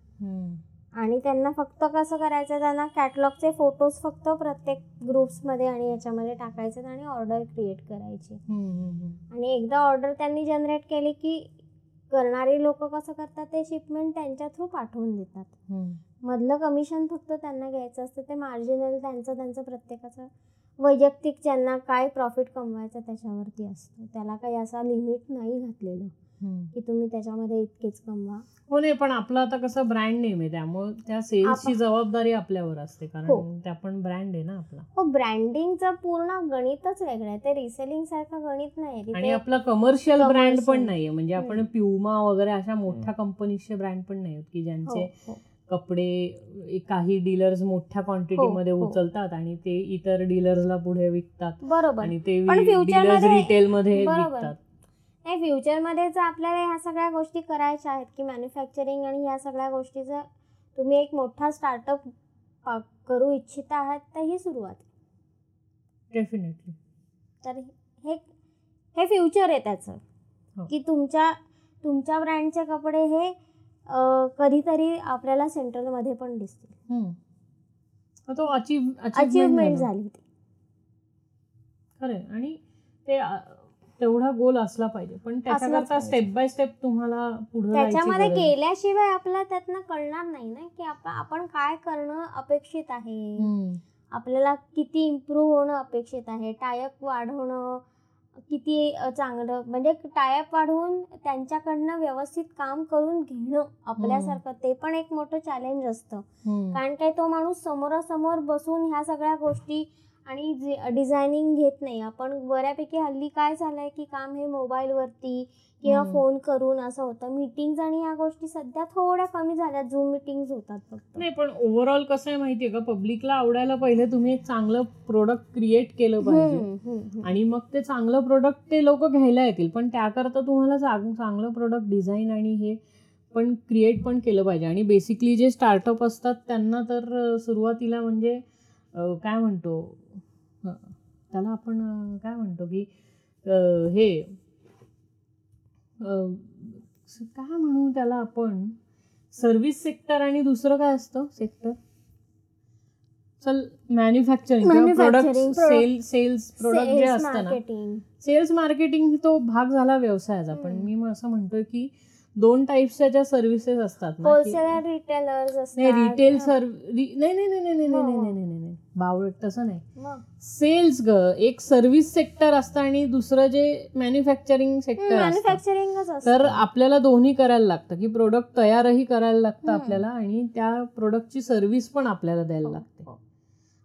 आणि त्यांना फक्त कसं करायचं त्यांना कॅटलॉगचे फोटोज फक्त प्रत्येक ग्रुप्समध्ये आणि याच्यामध्ये टाकायचे आणि ऑर्डर क्रिएट करायची. आणि एकदा ऑर्डर त्यांनी जनरेट केली की करणारी लोक कसं करतात ते शिपमेंट त्यांच्या थ्रू पाठवून देतात. मधलं कमिशन फक्त त्यांना घ्यायचं असतं ते मार्जिनल त्यांचं त्यांचं प्रत्येकाचं वैयक्तिक ज्यांना काय प्रॉफिट कमवायचं त्याच्यावरती असतं त्याला काही असा लिमिट नाही घातलेलं. की तुम्ही त्याच्यामध्ये इतकेच कमवा हो नाही पण आपलं आता कसं ब्रँड नेम आहे त्यामुळे त्या सेल्सची जबाबदारी आपल्यावर असते हो. कारण त्या पण ब्रँड आहे ना आपला हो ब्रँडिंगचं पूर्ण गणितच वेगळं आहे ते रिसेलिंग सारखं गणित नाही आणि आपला कमर्शियल ब्रँड पण commercial. नाहीये म्हणजे आपण. प्युमा वगैरे अशा मोठ्या कंपनीचे ब्रँड पण नाही की हो, ज्यांचे हो. कपडे एक काही डीलर्स मोठ्या क्वांटिटीमध्ये हो. उचलतात आणि ते इतर डीलर्सला पुढे विकतात बरोबर आणि ते डीलर्स मध्ये- रिटेल मध्ये बरोबर. विकतात नाही फ्युचरमध्ये जर आपल्याला ह्या सगळ्या गोष्टी करायच्या आहेत की मॅन्युफॅक्चरिंग आणि ह्या सगळ्या गोष्टी जर तुम्ही एक मोठा स्टार्टअप करू इच्छित आहात तर ही सुरुवात. डेफिनेटली तर हे हे फ्युचर आहे त्याचं. हो. की तुमच्या तुमच्या ब्रँडचे कपडे हे कधीतरी आपल्याला सेंट्रलमध्ये पण दिसतील. तो अचीव अचिव्हमेंट झाली. ती. खरंय आणि ते तेवढा गोल असला पाहिजे. पण त्याच्याकरता. स्टेप बाय स्टेप तुम्हाला पुढे त्याच्यामध्ये गेल्याशिवाय आपल्याला त्यातनं कळणार नाही ना की आप- आपण काय करणं अपेक्षित आहे. आपल्याला किती इम्प्रूव्ह होणं अपेक्षित आहे. टायअप वाढवणं किती चांगलं म्हणजे टायप वाढवून त्यांच्याकडनं व्यवस्थित काम करून घेणं आपल्यासारखं ते पण एक मोठं चॅलेंज असतं. कारण काय तो माणूस समोरासमोर बसून ह्या सगळ्या गोष्टी आणि डिझायनिंग घेत नाही आपण बऱ्यापैकी हल्ली काय झालंय की काम हे मोबाईलवरती किंवा. फोन करून असं होतं. मीटिंग्स आणि ह्या गोष्टी सध्या थोड्या कमी झाल्या झूम मिटिंग्स होतात फक्त. नाही पण ओव्हरऑल कसं आहे माहितीये का? पब्लिकला आवडायला पहिले तुम्ही एक चांगलं प्रोडक्ट क्रिएट केलं पाहिजे. आणि मग ते चांगलं प्रोडक्ट ते लोक घ्यायला येतील. पण त्याकरता तुम्हाला चांग- चांगलं प्रोडक्ट डिझाईन आणि हे पण क्रिएट पण केलं पाहिजे. आणि बेसिकली जे स्टार्टअप असतात त्यांना तर सुरुवातीला म्हणजे काय म्हणतो? त्याला आपण काय म्हणतो की हे काय म्हणू त्याला आपण सर्व्हिस सेक्टर आणि दुसरं काय असतं सेक्टर चल manufacturing product sale sales product जे असतं ना. सेल्स मार्केटिंग तो भाग झाला व्यवसायाचा पण. मी असं म्हणतोय की दोन टाईप्सच्या ज्या सर्व्हिसेस असतात ना होलसेलर रिटेलर्स नाही रिटेल सर्व नाही नाही नाही नाही नाही नाही नाही बावळट तसं नाही. सेल्स ग एक सर्व्हिस सेक्टर असतं आणि दुसरं जे मॅन्युफॅक्चरिंग सेक्टर तर आपल्याला दोन्ही करायला लागतं की प्रोडक्ट तयारही करायला लागतं. आपल्याला आणि त्या प्रोडक्टची सर्व्हिस पण आपल्याला द्यायला लागते. हो.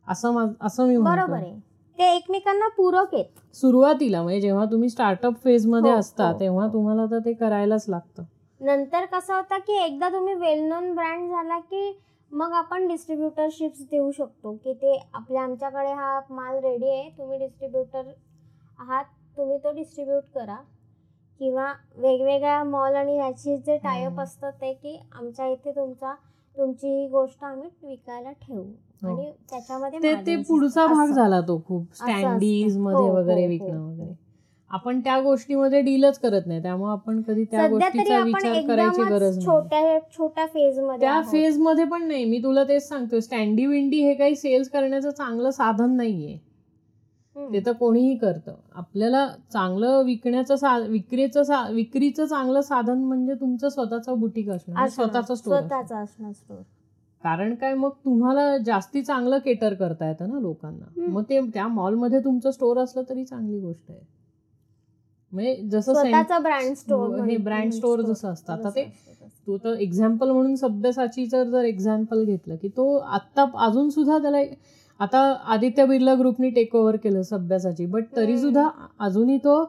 असं असं मी बरोबर आहे. ते एकमेकांना पूरक आहेत. सुरुवातीला म्हणजे जेव्हा तुम्ही स्टार्टअप फेजमध्ये हो, असता हो, तेव्हा. तुम्हाला तर ते करायलाच लागतं. नंतर कसं होतं की एकदा तुम्ही वेल नोन ब्रँड झाला की मग आपण डिस्ट्रीब्युटरशिप्स देऊ शकतो की ते आपल्या आमच्याकडे हा माल रेडी आहे तुम्ही डिस्ट्रीब्युटर आहात तुम्ही तो डिस्ट्रीब्यूट करा किंवा वेगवेगळ्या मॉल आणि ह्याची जे टायअप हम्म. असतं ते की आमच्या इथे तुमचा तुमची ही गोष्ट आम्ही विकायला ठेवू हो. आणि त्याच्यामध्ये ते पुढचा असतात. भाग. झाला तो खूप. स्टँडीजमध्ये हो, वगैरे हो, विकणं. वगैरे आपण त्या गोष्टीमध्ये डीलच करत नाही. त्यामुळे आपण कधी त्या गोष्टीचा विचार करायची गरज नाही. छोट्या फेजमध्ये त्या. फेजमध्ये पण नाही. मी तुला तेच सांगतोय. स्टँडी विंडी हे काही सेल्स करण्याचं चांगलं साधन नाहीये. ते तर कोणीही करतं. आपल्याला चांगलं विकण्याचं सा विक्रीचं सा विक्रीचं चांगलं साधन म्हणजे तुमचं स्वतःचं बुटीक असणं. म्हणजे असणं, स्वतःचं स्टोर स्वतःचं असणं स्टोर कारण काय? मग तुम्हाला जास्ती चांगलं केटर करता येतं ना लोकांना. मग ते त्या मॉलमध्ये तुमचं स्टोर असलं तरी चांगली गोष्ट आहे. म्हणजे जसं स्वतःचा ब्रँड स्टोर हे brand store जसं असतं. आता ते- तो तर एक्झाम्पल म्हणून सभ्यसाचीचं जर एक्झाम्पल घेतलं की तो आत्ता अजून सुद्धा त्याला आता आदित्य बिर्ला ग्रुपनी टेक ओव्हर केलं सभ्यसाची बट तरी. सुद्धा अजूनही तो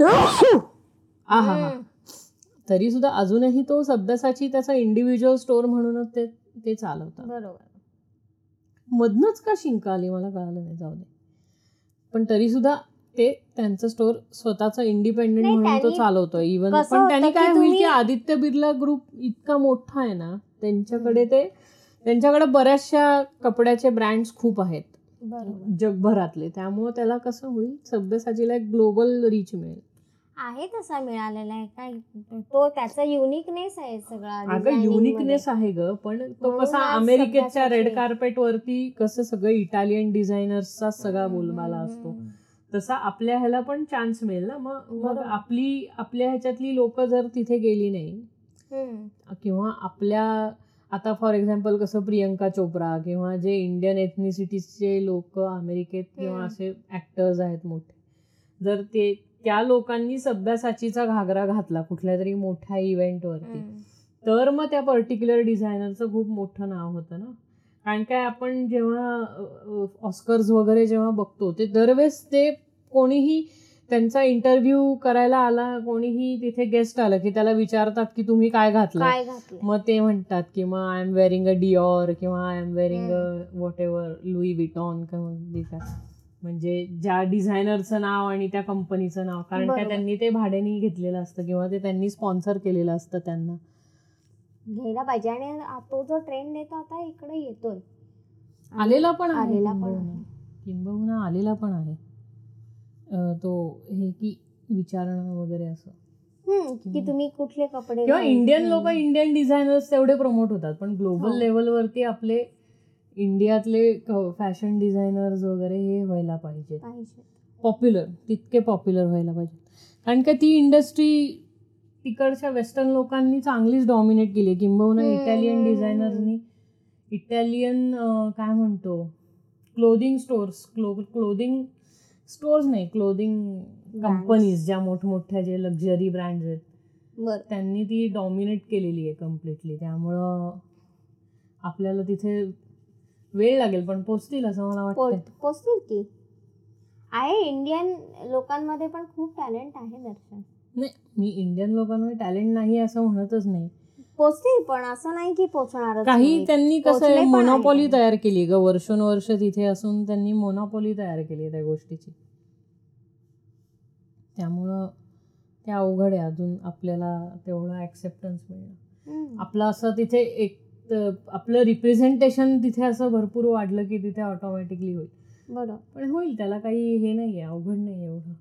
हा हा. हा तरी सुद्धा अजूनही तो सभ्यसाची त्याचा इंडिव्हिज्युअल स्टोर म्हणूनच ते ते चालवतात. बरोबर. मधनच का शिंक आली? मला कळालं नाही जाऊ दे. पण तरी सुद्धा ते त्यांचं स्टोर स्वतःचा इंडिपेंडेंट म्हणून तो चालवतो इव्हन पण त्यांनी काय होईल की आदित्य बिर्ला ग्रुप इतका मोठा आहे ना त्यांच्याकडे ते त्यांच्याकडे बऱ्याचशा कपड्याचे ब्रँड्स खूप आहेत. जगभरातले. त्यामुळे त्याला कसं होईल? सभ्यसाचीला एक ग्लोबल रीच मिळेल. आहे तसा मिळालेला आहे काय? तो त्याचा युनिकनेस आहे सगळा अगं युनिकनेस आहे ग पण तो कसा अमेरिकेच्या रेड कार्पेट वरती कसं सगळं इटालियन डिझायनर्सचा. सगळा बोलबाला असतो. तसा आपल्या ह्याला पण चान्स मिळेल ना मग मग. आपली आपल्या ह्याच्यातली लोक जर तिथे गेली नाही. किंवा आपल्या आता फॉर एक्झाम्पल कसं प्रियंका चोप्रा किंवा जे इंडियन एथनिसिटीजचे लोक अमेरिकेत किंवा. असे ऍक्टर्स आहेत मोठे जर ते त्या लोकांनी सभ्यसाचीचा घागरा घातला कुठल्या तरी मोठ्या इव्हेंटवरती. तर मग त्या पर्टिक्युलर डिझायनरचं खूप मोठं नाव होतं ना कारण काय आपण जेव्हा ऑस्कर्स वगैरे जेव्हा बघतो ते दरवेळेस ते कोणीही त्यांचा इंटरव्ह्यू करायला आला कोणीही तिथे गेस्ट आलं की त्याला विचारतात की तुम्ही काय घातलं? मग ते म्हणतात की मग I am wearing a Dior किंवा I am wearing a whatever Louis Vuitton किंवा म्हणजे ज्या डिझायनरचं नाव आणि त्या कंपनीचं नाव. कारण बरोबर. त्यांनी ते भाड्याने घेतलेलं असतं किंवा ते त्यांनी स्पॉन्सर केलेलं असतं त्यांना. घ्यायला पाहिजे. आणि तो जो ट्रेंड येतो आता इकडे येतोय. आलेला पण आलेला पण किंबहुना. आलेला पण आहे. तो हे की विचारणं वगैरे असं की तुम्ही कुठले कपडे किंवा इंडियन. लोक इंडियन डिझायनर्स तेवढे प्रमोट होतात पण ग्लोबल हो. लेवलवरती आपले इंडियातले फॅशन डिझायनर्स वगैरे हे व्हायला पाहिजे पॉप्युलर तितके पॉप्युलर व्हायला पाहिजे कारण का ती इंडस्ट्री तिकडच्या वेस्टर्न लोकांनी चांगलीच डॉमिनेट केली आहे किंबहुना. इटालियन डिझायनर्सनी इटालियन काय म्हणतो क्लोदिंग स्टोर्स क्लो क्लोदिंग स्टोर्स नाही क्लोदिंग कंपनीज ज्या मोठमोठ्या जे लक्झरी ब्रँड आहेत त्यांनी ती डॉमिनेट केलेली आहे कम्प्लिटली त्यामुळं आपल्याला तिथे वेळ लागेल पण पोचतील असं मला वाटतं पोच- पोचतील की? आहे इंडियन लोकांमध्ये पण खूप टॅलेंट आहे दर्शन. नाही मी इंडियन लोकांमध्ये टॅलेंट नाही असं म्हणतच नाही. पोचतील पण असं नाही की पोचणारच काही. त्यांनी कसं मोनोपॉली. तयार केली ग वर्षोनवर्ष तिथे असून त्यांनी मोनोपॉली तयार केली त्या गोष्टीची त्यामुळं ते अवघड आहे अजून आपल्याला तेवढं ॲक्सेप्टन्स मिळणं. आपलं असं तिथे एक आपलं रिप्रेझेंटेशन तिथे असं भरपूर वाढलं की तिथे ऑटोमॅटिकली होईल बरोबर पण होईल त्याला काही हे नाही आहे अवघड नाही आहे एवढं.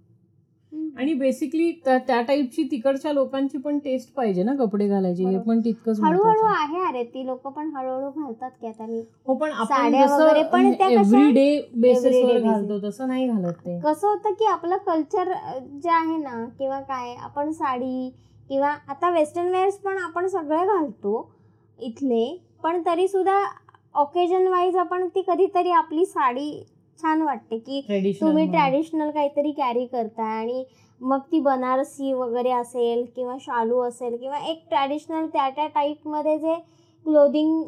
आणि बेसिकली त्या टाईपची तिकडच्या लोकांची पण टेस्ट पाहिजे ना कपडे घालायची हे. पण तितकंच हळूहळू आहे. अरे ती लोक पण हळूहळू घालतात की आता मी हो पण आपण एव्हरी डे बेसिसवर. घालतो तसं नाही घालत ते कसं होतं की आपलं कल्चर जे आहे ना किंवा काय आपण साडी किंवा आता वेस्टर्न वेअर्स पण आपण सगळे घालतो इथले पण तरी सुद्धा ऑकेजन वाईज आपण ती कधीतरी आपली साडी छान वाटते की तुम्ही ट्रॅडिशनल काहीतरी कॅरी करताय आणि मग ती बनारसी वगैरे असेल किंवा शालू असेल किंवा एक ट्रॅडिशनल त्या त्या टाईपमध्ये जे क्लोदिंग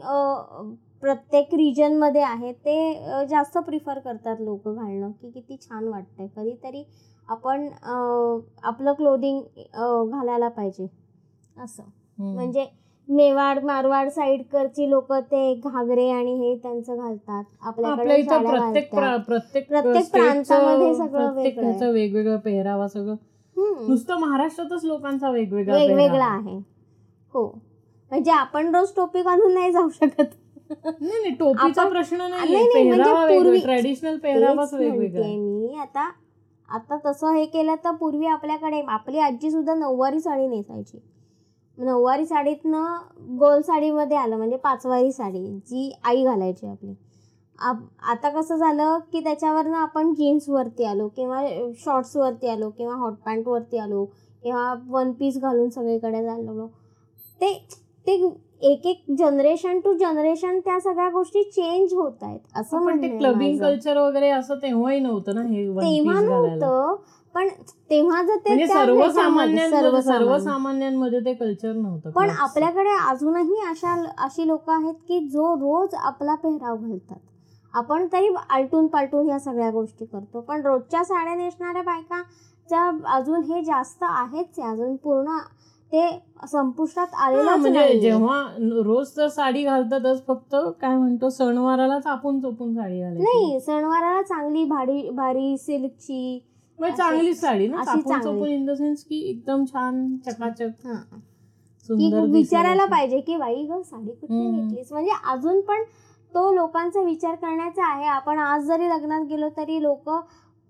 प्रत्येक रिजनमध्ये आहे ते जास्त प्रिफर करतात लोक घालणं की किती छान वाटतंय. कधीतरी आपण आपलं क्लोदिंग घालायला पाहिजे. असं. म्हणजे मेवाड मारवाड साईडकडची लोक ते घागरे आणि हे त्यांचं घालतात. आपल्या आपल्याकडे इथं साड्या प्रत्येक घालतात. प्रा- प्रत्येक प्रत्येक stateचं- प्रांतामध्ये सगळं प्रत्येक वेगळं आहे. ह्याचं वेगवेगळं पेहरावा सगळं. हम्म. नुसतं महाराष्ट्रातच लोकांचा वेगवेगळा वेगवेगळा पेहरावा. आहे. हो. म्हणजे आपण रोज टोपी घालून नाही जाऊ शकत. नाही नाही टोपीचा आपण- प्रश्न नाही, म्हणजे पेहरावा पूर्वी- ट्रॅडिशनल पेहरावाच तेच वेगवेगळा मी. आता आता तसं हे केलं तर पूर्वी आपल्याकडे आपली आजी सुद्धा नऊवारी साडी नेसायची. नऊवारी साडीतनं गोल साडीमध्ये आलं म्हणजे पाचवारी साडी जी आई घालायची आपली. आप- आता कसं झालं की त्याच्यावरनं आपण जीन्सवरती आलो किंवा शॉर्ट्सवरती आलो किंवा हॉट पॅन्टवरती आलो किंवा वन पीस घालून सगळीकडे झालो ते ते एक एक जनरेशन टू जनरेशन त्या सगळ्या गोष्टी चेंज होत आहेत असं आहे क्लबिंग. कल्चर वगैरे असं तेव्हाही नव्हतं ना हे तेव्हा नव्हतं. पण तेव्हा जर ते म्हणजे सर्वसामान्य. सर्वसामान्यांमध्ये ते कल्चर नव्हतं पण. आपल्याकडे अजूनही अशा अशी लोक आहेत की जो रोज आपला पेहराव घालतात आपण तरी आलटून पालटून ह्या सगळ्या गोष्टी करतो पण रोजच्या साड्या नेसणाऱ्या बायकाच्या अजून हे जास्त आहेच आहे अजून पूर्ण ते संपुष्टात आलेलंच म्हणजे. जेव्हा रोज तर साडी घालतातच फक्त काय म्हणतो सणवारालाच आपण चोपून साडी घालायची नाही सणवाराला चांगली भारी भारी सिल्कची चांगली साडी ना अशी चांगली. इन द सेन्स की एकदम छान चकाचक सुंदर विचारायला. पाहिजे की बाई ग साडी कुठे. घेतलीस? म्हणजे अजून पण तो लोकांचा विचार करण्याचा आहे. आपण आज जरी लग्नात गेलो तरी लोक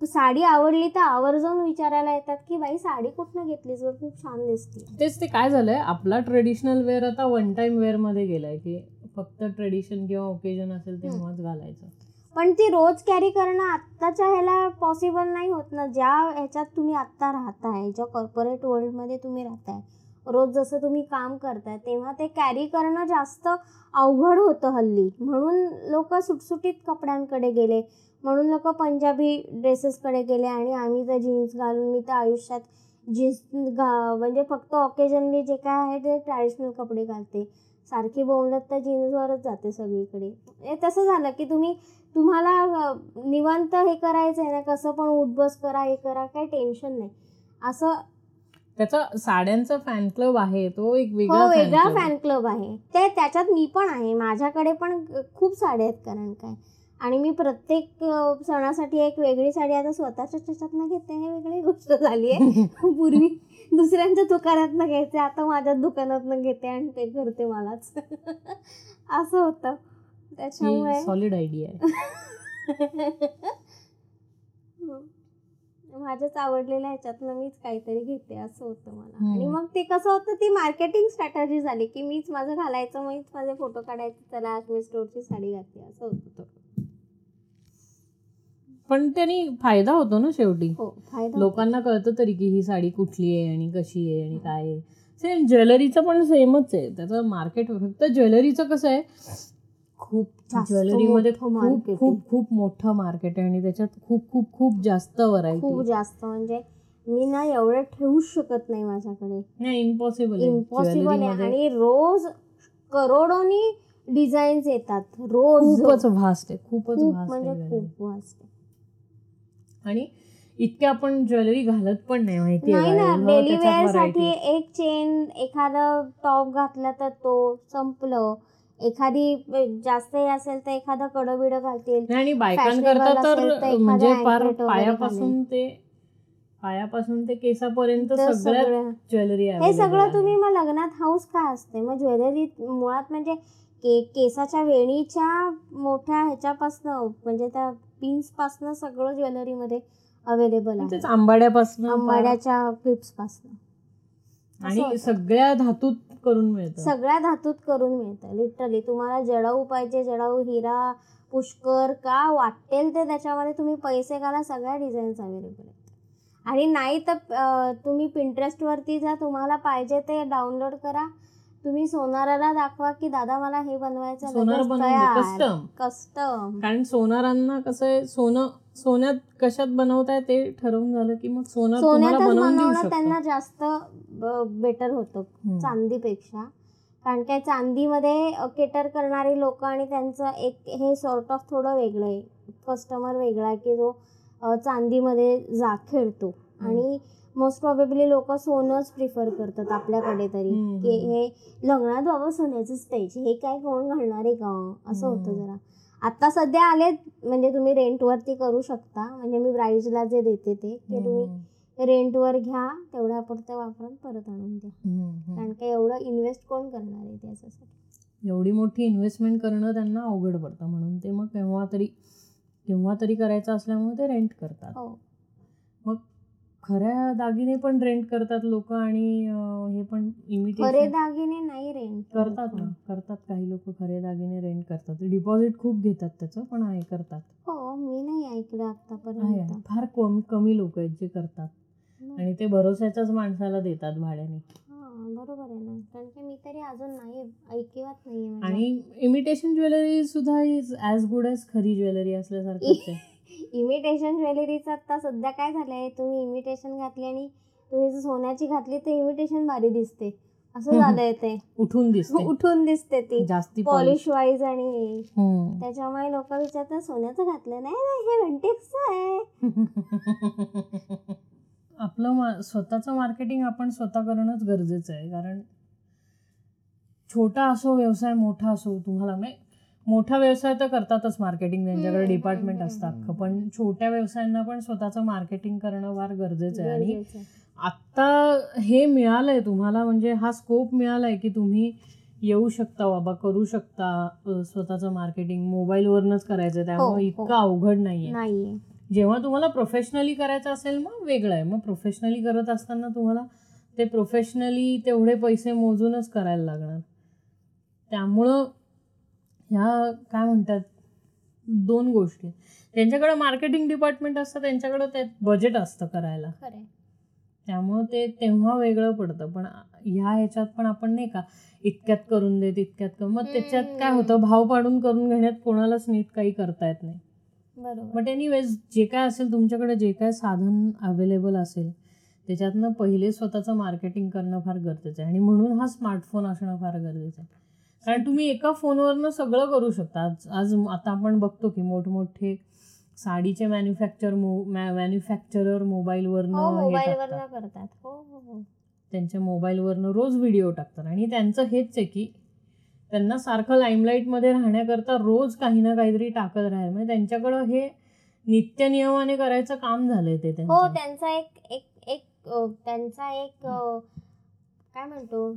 साडी आवडली तर आवर्जून विचारायला येतात की बाई साडी कुठनं घेतलीस ग? खूप छान दिसते तेच ते काय झालंय? आपला ट्रेडिशनल वेअर आता वन टाइम वेअरमध्ये गेलाय की फक्त ट्रेडिशन किंवा ओकेजन असेल तेव्हाच घालायचं. पण ती रोज कॅरी करणं आत्ताच्या ह्याला पॉसिबल नाही होत ना. ज्या ह्याच्यात तुम्ही आत्ता राहताय ज्या कॉर्पोरेट वर्ल्डमध्ये तुम्ही राहताय रोज जसं तुम्ही काम करताय तेव्हा ते कॅरी करणं जास्त अवघड होतं हल्ली. म्हणून लोक सुटसुटीत कपड्यांकडे गेले. म्हणून लोक पंजाबी ड्रेसेसकडे गेले आणि आम्ही तर जीन्स घालून मी तर आयुष्यात जीन्स घा म्हणजे फक्त ऑकेजनली जे काय आहे ते ट्रॅडिशनल कपडे घालते. सारखी बोलत तर जीन्सवरच जाते सगळीकडे. हे तसं झालं की तुम्ही तुम्हाला निवांत हे करायचं आहे ना? कसं पण उठबस करा हे करा काही टेन्शन नाही. असं त्याचा साड्यांचा फॅन क्लब आहे तो एक हो वेगळा वेगळा. फॅन क्लब आहे. ते त्याच्यात मी पण आहे. माझ्याकडे पण खूप साड्या आहेत कारण काय? आणि मी प्रत्येक सणासाठी एक वेगळी साडी आता स्वतःच्या त्याच्यातनं घेते. हे वेगळी गोष्ट झाली आहे. <laughs> पूर्वी दुसऱ्यांच्या दुकानातनं घ्यायचे आता माझ्याच दुकानातनं घेते आणि पे करते मलाच. <laughs> असं होतं. त्याच्यामुळे सॉलिड आयडिया आहे. माझ्याच आवडलेल्या ह्याच्यातनं मीच काहीतरी घेते असं होतं मला. आणि मग ते कसं होतं ती मार्केटिंग स्ट्रॅटर्जी झाली की मीच माझं घालायचं मीच माझे फोटो काढायचे चला आज मी स्टोरची साडी घातली असं होतं तो. पण त्यांनी फायदा होतो ना शेवटी. हो लोकांना कळतं तरी की ही साडी कुठली आहे आणि कशी आहे आणि काय आहे. सेम ज्वेलरीचं पण सेमच आहे. त्याचं मार्केट फक्त ज्वेलरीचं कसं आहे खूप ज्वेलरीमध्ये खूप. खूप खूप मोठं मार्केट आहे आणि त्याच्यात खूप खूप खूप जास्त खूप व्हरायटी जास्त म्हणजे मी ना एवढं ठेवूच शकत नाही माझ्याकडे. नाही इम्पॉसिबल इम्पॉसिबल आहे आणि रोज करोडोनी डिझाईन्स येतात. रोज. खूपच व्हास्ट आहे खूपच खूप व्हास्ट म्हणजे आहे खूप वास्ट आणि इतके आपण ज्वेलरी घालत पण नाही माहिती नाही ना डेली वेअरसाठी एक चेन एखादा टॉप घातला तर तो संपलं. एखादी जास्त हे असेल तर एखादं कडं बिडं घालतील आणि बायकांकरता तर म्हणजे फार पायापासून ते पायापासून ते केसापर्यंत सगळं. ज्वेलरी हे सगळं तुम्ही मग लग्नात हाऊस काय असते? मग ज्वेलरी मुळात म्हणजे के केसाच्या वेणीच्या मोठ्या ह्याच्यापासनं म्हणजे त्या पिन्स पासनं सगळं ज्वेलरीमध्ये अवेलेबल आहे. आंबाड्यापासून आंबाड्याच्या क्लिप्स पासनं. असं आणि. सगळ्या धातूत करून मिळतं. सगळ्या धातूत करून मिळतं लिटरली तुम्हाला जडाऊ पाहिजे जडाऊ हिरा पुष्कर का वाटेल ते त्याच्यामध्ये तुम्ही पैसे घाला सगळ्या डिझाईन्स अवेलेबल आहेत. आणि नाही तर तुम्ही पिंटरेस्टवरती जा तुम्हाला पाहिजे ते डाउनलोड करा. तुम्ही सोनाराला दाखवा की दादा मला हे बनवायचं सोनार बनवून कस्टम. कस्टम. कारण सोनारांना कसं आहे सोनं सोन्यात कशात बनवताय ते ठरवून झालं की मग सोनं सोन्यातच देऊ बनवणं त्यांना जास्त बेटर होतं. चांदीपेक्षा. कारण काय चांदीमध्ये केटर करणारी लोक आणि त्यांचं एक हे सॉर्ट ऑफ थोडं वेगळं आहे. कस्टमर वेगळा आहे की जो चांदीमध्ये जा खेळतो. आणि मोस्ट प्रॉबेबली लोक सोनंच प्रिफर करतात आपल्याकडे तरी. की. हे लग्नात बाबा सोन्याचंच पाहिजे. हे काय कोण घालणार आहे का? असं होतं. जरा. आता सध्या आलेत म्हणजे तुम्ही रेंटवरती करू शकता. म्हणजे मी ब्राईड्सला जे देते ते की तुम्ही हम्म, रेंटवर घ्या. तेवढ्या पुरतं वापरून परत आणून द्या. कारण का एवढं इन्व्हेस्ट कोण करणार आहे त्याच्यासाठी? एवढी मोठी इन्व्हेस्टमेंट करणं त्यांना अवघड पडतं म्हणून. ते मग केव्हा तरी केव्हा तरी करायचं असल्यामुळे ते रेंट करतात. हो. खऱ्या दागिने पण रेंट करतात लोक आणि हे पण खरे इमिटेशन दागिने नाही रेंट करतात ना करतात काही लोक खरे दागिने रेंट करतात. डिपॉझिट खूप घेतात त्याचं पण आहे करतात. हो मी नाही ऐकलं आतापर्यंत. फार कमी कमी लोक आहेत जे करतात. आणि ते भरोश्याच्याच माणसाला देतात भाड्याने. बरोबर आहे ना. कारण की मी तरी अजून नाही ऐकिवात नाहीये आणि इमिटेशन ज्वेलरी सुद्धा इज ॲज गुड ॲज खरी ज्वेलरी असल्यासारखंच आहे. <laughs> इमिटेशन ज्वेलरीचं आता सध्या काय झालंय? तुम्ही इमिटेशन घातली आणि तुम्ही जर सोन्याची घातली तर इमिटेशन भारी दिसते. असं झालंय ते. उठून दिसते. उठून दिसते ती. जास्ती पॉलिश वाईज आणि हे. त्याच्यामुळे लोक विचारतात सोन्याचं घातलं नाही? नाही हे वेंटेक्सचं आहे. <laughs> आपलं स्वतःचं मार्केटिंग आपण स्वतः करणंच गरजेचं आहे. कारण छोटा असो व्यवसाय मोठा असो तुम्हाला म्हणजे मोठा व्यवसाय तर करतातच मार्केटिंग त्यांच्याकडे डिपार्टमेंट हम्म, असतं हम्म, अख्खं पण छोट्या व्यवसायांना पण स्वतःचं मार्केटिंग करणं फार गरजेचं आहे. आणि. आत्ता हे मिळालंय तुम्हाला म्हणजे हा स्कोप मिळालाय की तुम्ही येऊ शकता बाबा करू शकता स्वतःचं मार्केटिंग मोबाईलवरनच करायचं त्यामुळे हो. इतकं अवघड नाहीये. जेव्हा तुम्हाला प्रोफेशनली करायचं असेल मग वेगळं आहे. मग प्रोफेशनली करत असताना तुम्हाला ते प्रोफेशनली तेवढे पैसे मोजूनच करायला लागणार. त्यामुळं ह्या काय म्हणतात दोन गोष्टी. त्यांच्याकडे मार्केटिंग डिपार्टमेंट असतं त्यांच्याकडे ते बजेट असतं करायला. त्यामुळं ते तेव्हा वेगळं पडतं. पण ह्या ह्याच्यात पण आपण नाही का इतक्यात करून देत इतक्यात करून मग त्याच्यात काय. होतं भाव पाडून करून घेण्यात कोणालाच नीट काही करता येत नाही. बरोबर. बट एनिवेज जे काय असेल तुमच्याकडे जे काय साधन अवेलेबल असेल त्याच्यातनं पहिले स्वतःचं मार्केटिंग करणं फार गरजेचं आहे. आणि म्हणून हा स्मार्टफोन असणं फार गरजेचं आहे. कारण तुम्ही एका फोनवरनं सगळं करू शकता. आज आज आता आपण बघतो की मोठमोठे साडीचे मॅन्युफॅक्चर मो मॅन्युफॅक्चरर मोबाईलवरनं. करतात. हो हो हो. त्यांच्या मोबाईलवरनं रोज व्हिडिओ टाकतात. आणि त्यांचं हेच आहे की त्यांना सारखं लाईमलाईटमध्ये राहण्याकरता रोज काही ना काहीतरी टाकत राहायला. म्हणजे त्यांच्याकडं हे नित्यनियमाने करायचं काम झालंय ते हो त्यांचं एक एक त्यांचा एक काय म्हणतो?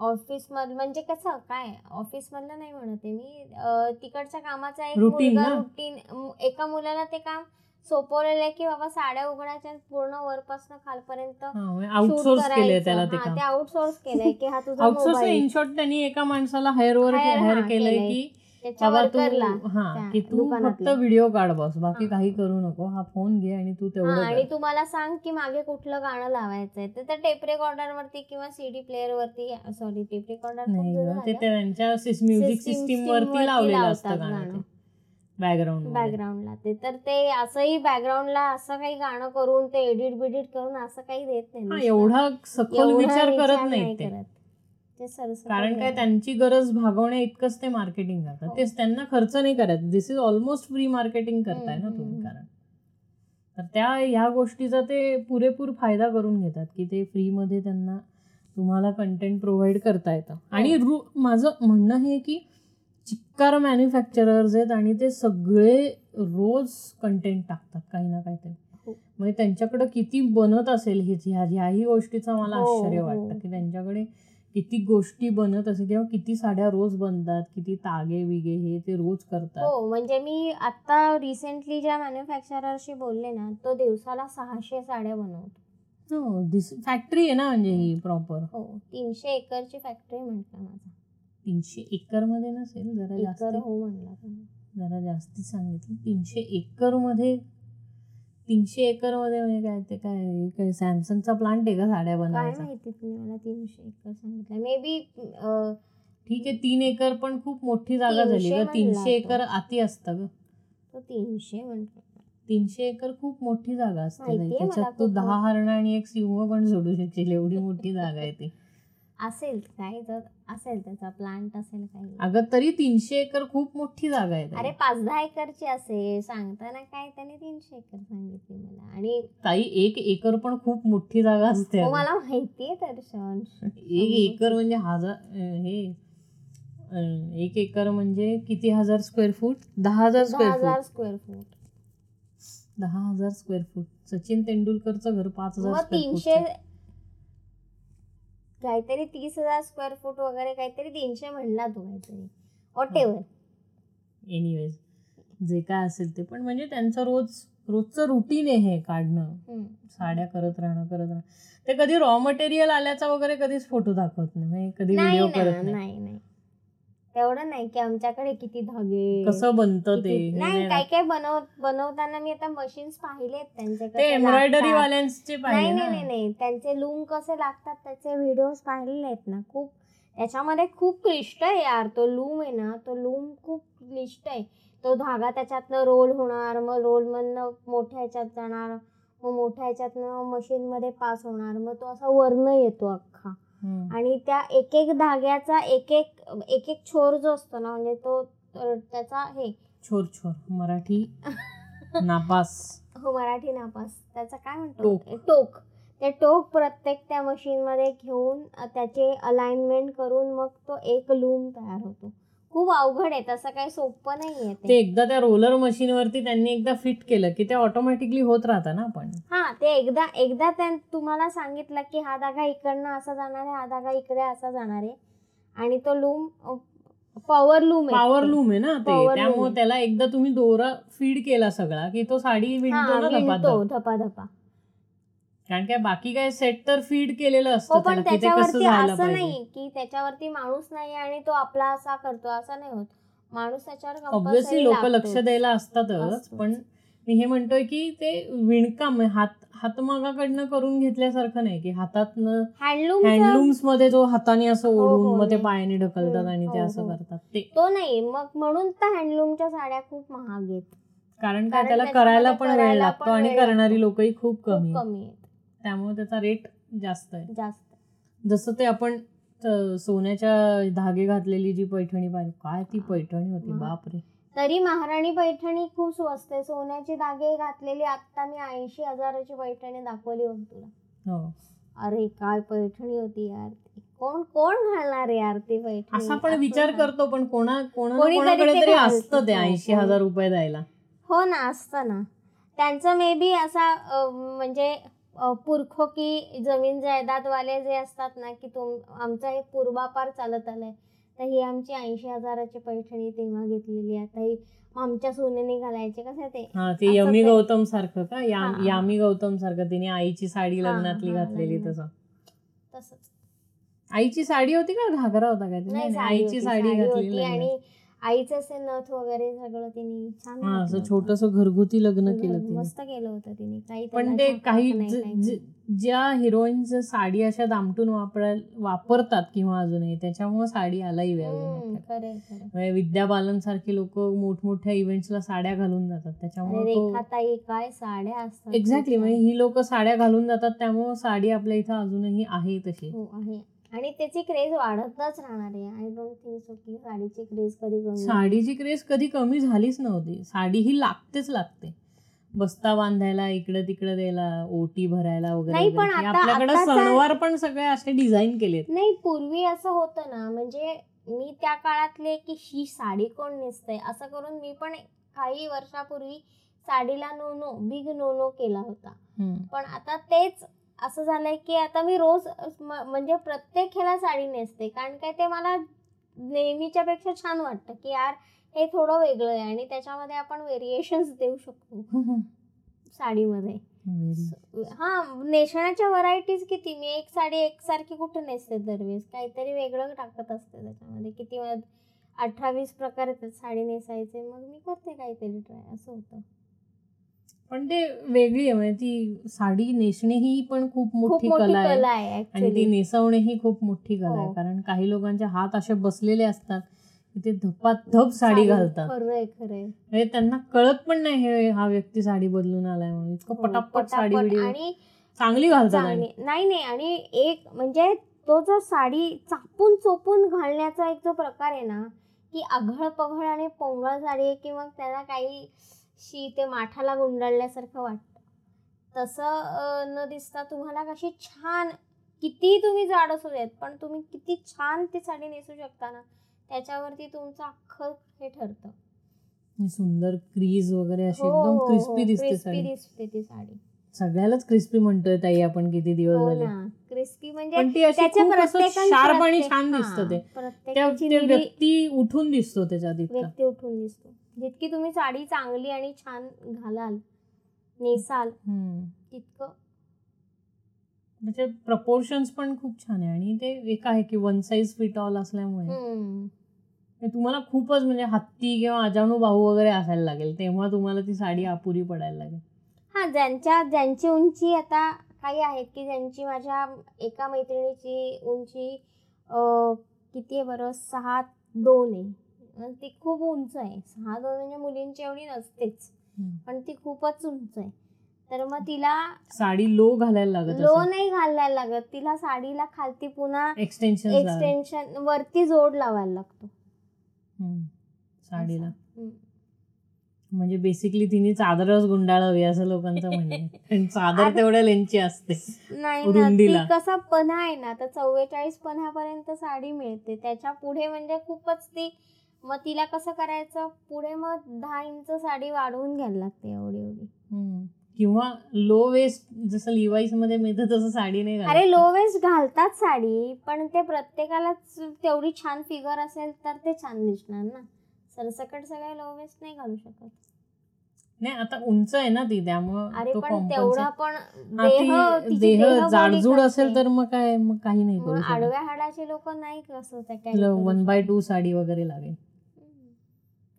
ऑफिस मध म्हणजे कसं काय ऑफिस मधलं नाही म्हणत आहे मी तिकडच्या कामाचा एक Routine मुलगा ना? रुटीन एका मुलाला ते काम सोपवलेलं आहे की बाबा साड्या उघडायच्या पूर्ण वरपासून खालपर्यंत आउटसोर्स केलंय त्याला ते काम ते आउटसोर्स केलंय की हा तुझा आउटसोर्स मोबाईल इन शॉर्ट त्यांनी एका माणसाला हायरवर Hire, हायर हा, केलंय केलंय. की त्याच्या बाबा तू हा की तू फक्त. व्हिडिओ काढ बस बाकी. काही करू नको. हा फोन घे आणि तू तेवढं आणि. तू मला सांग की मागे कुठलं गाणं लावायचंय. तर त्या टेप रेकॉर्डर वरती किंवा सीडी प्लेअर वरती सॉरी टेप रेकॉर्डर नाही ते त्यांच्या म्युझिक सिस्टीम वरती लावलेलं असतं गाणं बॅकग्राऊंड बॅकग्राऊंडला ते तर ते असंही बॅकग्राऊंडला असं काही गाणं करून ते एडिट बिडिट करून असं काही देत नाही एवढा सखोल विचार करत ते. करत. ते कारण काय. त्यांची गरज भागवण्या इतकंच ते मार्केटिंग करतात हो. तेच त्यांना खर्च नाही करायचं this is almost free marketing करताय ना तुम्ही. कारण तर त्या ह्या गोष्टीचा ते पुरेपूर फायदा करून घेतात की ते फ्रीमध्ये त्यांना तुम्हाला कंटेंट प्रोव्हाइड करता येतं आणि हो. रू माझं म्हणणं हे की चिक्कार मॅन्युफॅक्चरर्स आहेत आणि ते सगळे रोज कंटेंट टाकतात काही ना काहीतरी हो. म्हणजे त्यांच्याकडे किती बनत असेल हे ह्या ह्याही गोष्टीचं मला आश्चर्य. वाटतं की त्यांच्याकडे किती गोष्टी बनत असेल किंवा किती साड्या रोज बनतात किती तागे विगे हे ते रोज करतात. हो म्हणजे मी आता रिसेंटली ज्या मॅन्युफॅक्चररशी बोलले ना तो दिवसाला सहाशे साड्या बनवतो. हो दिस फॅक्टरी आहे ना म्हणजे ही प्रॉपर हो तीनशे एकरची फॅक्टरी म्हटलं माझा. तीनशे एकरमध्ये नसेल जरा जास्त. हो म्हणला. जरा जास्ती सांगितलं. तीनशे एकरमध्ये तीनशे एकरमध्ये म्हणजे काय ते काय काय सॅमसंगचा प्लांट आहे का साड्या काय बनवायचा? माहिती तुम्ही मला तीनशे एकर सांगितलं. मे बी ठीक आहे तीन एकर पण खूप मोठी जागा झाली तीनशे ग. म्हणला तीनशे तो. एकर आती असतं ग. तो तीनशे म्हणतो. तीनशे एकर खूप मोठी जागा असते माहितीये ताई. मला त्याच्यात तू खूप. दहा हरणं आणि एक सिंह पण सोडू शकशील एवढी मोठी जागा आहे ती. असेल काय तर. असेल त्याचा प्लांट असेल काही. अगं तरी तीनशे एकर खूप मोठी जागा आहे. अरे पाच दहा एकरची असेल. सांगताना काय त्याने तीनशे एकर सांगितली मला. आणि ताई एक एकर पण खूप मोठी जागा असते हो. मला माहितीये दर्शन. एक एकर म्हणजे हजार हे एक एकर म्हणजे किती हजार स्क्वेअर फूट दहा हजार स्क्वेअर स्क्वेअर फूट दहा हजार स्क्वेअर फूट सचिन तेंडुलकरचं घर पाच हजार तीनशे काहीतरी तीस हजार स्क्वेअर फूट वगैरे काहीतरी तीनशे म्हणला तू काहीतरी. वॉट एव्हर एनिवेज जे काय असेल ते. पण म्हणजे त्यांचं रोज रोजचं रुटीन आहे हे काढणं. साड्या करत राहणं करत राहणं. ते कधी रॉ मटेरियल आल्याचा वगैरे कधीच फोटो दाखवत नाही. म्हणजे कधी नाही व्हिडिओ करत नाही. नाही नाही की आमच्याकडे किती धागे कसं बनतं ते? नाही काय काय बनव बनवताना मी आता मशीन्स पाहिलेत त्यांचे ते कसे एम्ब्रॉयडरी. वाल्यांचे पाहिले नाही नाही नाही नाही. त्यांचे लूम कसे लागतात त्याचे व्हिडिओज पाहिलेले आहेत ना खूप. त्याच्यामध्ये खूप क्लिष्ट आहे यार तो लूम आहे ना तो लूम खूप क्लिष्ट आहे. तो धागा त्याच्यातनं रोल होणार मग रोलमधनं मोठ्या ह्याच्यात जाणार मग मोठ्या ह्याच्यातनं मशीनमध्ये पास होणार मग तो असा वर्ण येतो अख्खा. आणि त्या एक एक धाग्याचा एक एक एक एक छोर जो असतो ना म्हणजे तो त्याचा हे. छोर छोर. मराठी नापास. <laughs> हो मराठी नापास. त्याचा काय म्हणतो टोक. ते टोक प्रत्येक त्या मशीनमध्ये घेऊन त्याचे अलाइनमेंट करून मग तो एक लूम तयार होतो. खूप अवघड आहे तसं काही सोपं नाही आहे ते एकदा त्या रोलर मशीन वरती त्यांनी एकदा फिट केलं की ते ऑटोमॅटिकली होत राहतं ना आपण. हा ते एकदा एकदा तुम्हाला सांगितलं की हा धागा इकडनं असा जाणार आहे हा धागा इकडे असा जाणार आहे. आणि तो लूम पॉवर लूम आहे. पॉवर लूम आहे ना ते. त्यामुळे. त्याला एकदा तुम्ही दोरा फीड केला सगळा की तो साडी विणतो धपा धपा कारण काय बाकी काय सेट तर फीड केलेलं हो असतं पण ते कसं त्याच्यावरती असं नाही की त्याच्यावरती माणूस नाही आणि तो आपला असा करतो असं नाही होत माणूस त्याच्यावर compulsory लोक लक्ष. द्यायला असतातच. पण मी हे म्हणतोय की ते विणकाम हात हातमागाकडनं करून घेतल्यासारखं नाही की हँडलूम हँडलूम्समध्ये जो हाताने असं हो, ओढून हो, मग ते. पायाने ढकलतात आणि ते हो, असं हो. करतात ते तो नाही मग म्हणून तर हँडलूमच्या साड्या खूप महाग आहेत कारण काय त्याला करायला पण वेळ लागतो पण आणि करणारी. लोकही खूप कमी. कमी आहेत त्यामुळे त्याचा रेट जास्त आहे जास्त जसं ते आपण सोन्याच्या धागे घातलेली जी पैठणी पाहिली काय ती पैठणी होती. बापरे तरी महाराणी पैठणी खूप स्वस्त आहे सोन्याचे धागे घातलेली आता मी ऐंशी हजाराची पैठणी दाखवली होती तुला हो अरे काय पैठणी होती यार. कोण कोण घालणार यार ती पैठणी असा पण असं विचार. करतो पण कोणा कोणाकडे तरी. असतं ते ऐंशी. हजार रुपये द्यायला हो ना असतं ना त्यांचं मे बी असा म्हणजे अं, पुरखोकी जमीन जायदादवाले जे असतात ना की तुम आमचा हे पूर्वापार चालत आलंय. तर ही आमची ऐंशी हजाराची पैठणी तेव्हा घेतलेली आहे. आता ही आमच्या सोन्याने घालायचे कसं ते? हा ते यमी गौतम सारखं का. यामी गौतम सारखं तिने आईची साडी हा, लग्नातली हा, घातलेली लग्नात. तसं. तसंच. आईची साडी होती का? घागरा होता काय? नाही नाही साडी आईची होती, साडी साडी घातली होती लग्नात. आणि आईचं असे नथ वगैरे सगळं तिने छान हा असं. छोटस घरगुती लग्न केलं मस्त केलं होतं तिने. काही पण ते काही. ज्या हिरोईन्स साडी अशा दामटून वापरायला वापरतात किंवा अजूनही त्याच्यामुळे साडी आलाही खरंय म्हणजे विद्या बालन सारखी लोक मोठमोठ्या इव्हेंट्सला साड्या घालून जातात. त्याच्यामुळे काय साड्या असतात. एक्झॅक्टली म्हणजे ही लोक साड्या घालून जातात त्यामुळे साडी आपल्या इथं अजूनही आहे तशी. हो आहे. आणि त्याची क्रेज वाढतच राहणार आहे. आय डोंट थिंक सो की साडीची क्रेज कधी कमी. साडीची क्रेज कधी कमी झालीच नव्हती. साडी ही लागतेच लागते. बस्ता बांधायला इकडं तिकडं द्यायला ओटी भरायला वगैरे नाही, पण आपल्याकडे सणवार पण सगळे असे डिझाईन केलेत. नाही पूर्वी असं होतं ना म्हणजे मी त्या काळातले की ही साडी कोण नेसतंय? असं करून मी पण काही वर्षापूर्वी साडीला no no big no no केला होता. पण आता तेच असं झालंय की आता मी रोज म्हणजे प्रत्येक ह्याला साडी नेसते. कारण काय ते मला नेहमीच्या पेक्षा छान वाटतं की यार हे थोडं वेगळं आहे आणि त्याच्यामध्ये आपण व्हेरिएशन्स देऊ शकतो. <laughs> साडीमध्ये. हा नेसण्याच्या व्हरायटीज किती? मी एक साडी एकसारखी कुठे नेसते दरवेळेस? काहीतरी वेगळं टाकत असते त्याच्यामध्ये. किती अठरा वीस प्रकार आहेत साडी नेसायचे. मग मी करते काहीतरी ट्राय असं होतं. पण ते वेगळी आहे म्हणजे ती साडी नेसणे ही पण खूप मोठी कला आहे. आणि ती नेसवणे ही खूप मोठी कला आहे. कारण काही लोकांचे हात असे बसलेले असतात ते धपाधप साडी घालतात. म्हणजे त्यांना कळत पण नाही हे हा व्यक्ती साडी बदलून आलाय म्हणून. इतकं हो, पटापट साडी आणि चांगली घालतात नाही नाही आणि एक म्हणजे तो जो साडी चापून चोपून घालण्याचा एक जो प्रकार आहे ना की आघळ पघळ आणि पोंगळ साडी आहे की मग त्याला काही शी ते माठाला गुंडाळल्यासारखं वाटतं. तसं न दिसता तुम्हाला कशी छान किती तुम्ही जाड असू देत पण तुम्ही किती छान ती साडी नेसू शकता ना त्याच्यावरती तुमचं अख्खं हे ठरतं. सुंदर क्रीज वगैरे अशी हो, एकदम हो, क्रिस्पी दिसते दिसते ती साडी. सगळ्यालाच क्रिस्पी म्हणतोय ताई आपण किती दिवस हो झाले. क्रिस्पी म्हणजे शार्प आणि. छान दिसतं ते. व्यक्ती उठून दिसतो त्याच्यात व्यक्ती उठून दिसतो. जितकी तुम्ही साडी चांगली आणि छान घालाल नेसाल. तितकं. त्याचे प्रपोर्शन्स पण खूप छान आहे आणि ते एक आहे की वन साईज फिट ऑल असल्यामुळे. ते तुम्हाला खूपच म्हणजे हत्ती किंवा अजाणू बाहू वगैरे असायला लागेल तेव्हा तुम्हाला ती साडी अपुरी पडायला लागेल. हा ज्यांच्या ज्यांची उंची आता काही आहेत की ज्यांची माझ्या एका मैत्रिणीची उंची किती आहे बरं? सहा दोन आहे. अन् ती खूप उंच आहे. सहा दोन म्हणजे मुलींची एवढी नसतेच. पण ती खूपच उंच आहे. तर मग तिला साडी लो घालायला लागत लो नाही घालायला लागत. तिला साडीला खालती पुन्हा एक्सटेन्शन एक्सटेन्शन वरती जोड लावायला लागतो. साडीला. म्हणजे बेसिकली तिने चादरच गुंडाळावी असं लोकांचं <laughs> म्हणणं चादर तेवढ्या लेंची असते. नाही. कसा पन्हा आहे ना तर चव्वेचाळीस पन्हापर्यंत साडी मिळते. त्याच्या पुढे म्हणजे खूपच ती मग तिला कसं करायचं पुढे मग दहा इंच साडी वाढवून घ्यायला लागते एवढी एवढी. किंवा लो वेस्ट जसं लिवाईसमध्ये मिळतं तसं साडी नाही. अरे लो वेस्ट घालतात साडी पण ते प्रत्येकालाच तेवढी छान फिगर असेल तर ते छान दिसणार ना सरसकट सगळे लो वेस्ट नाही घालू शकत नाही आता उंच आहे ना ती त्यामुळं अरे तो पण compensate- तेवढा पण हा, देह तिची जाडजूड करते. असेल तर मग काय मग काही नाही करू आडव्या हाडाचे लोक नाही कसं त्या carry करू वन बाय. टू साडी वगैरे लागेल.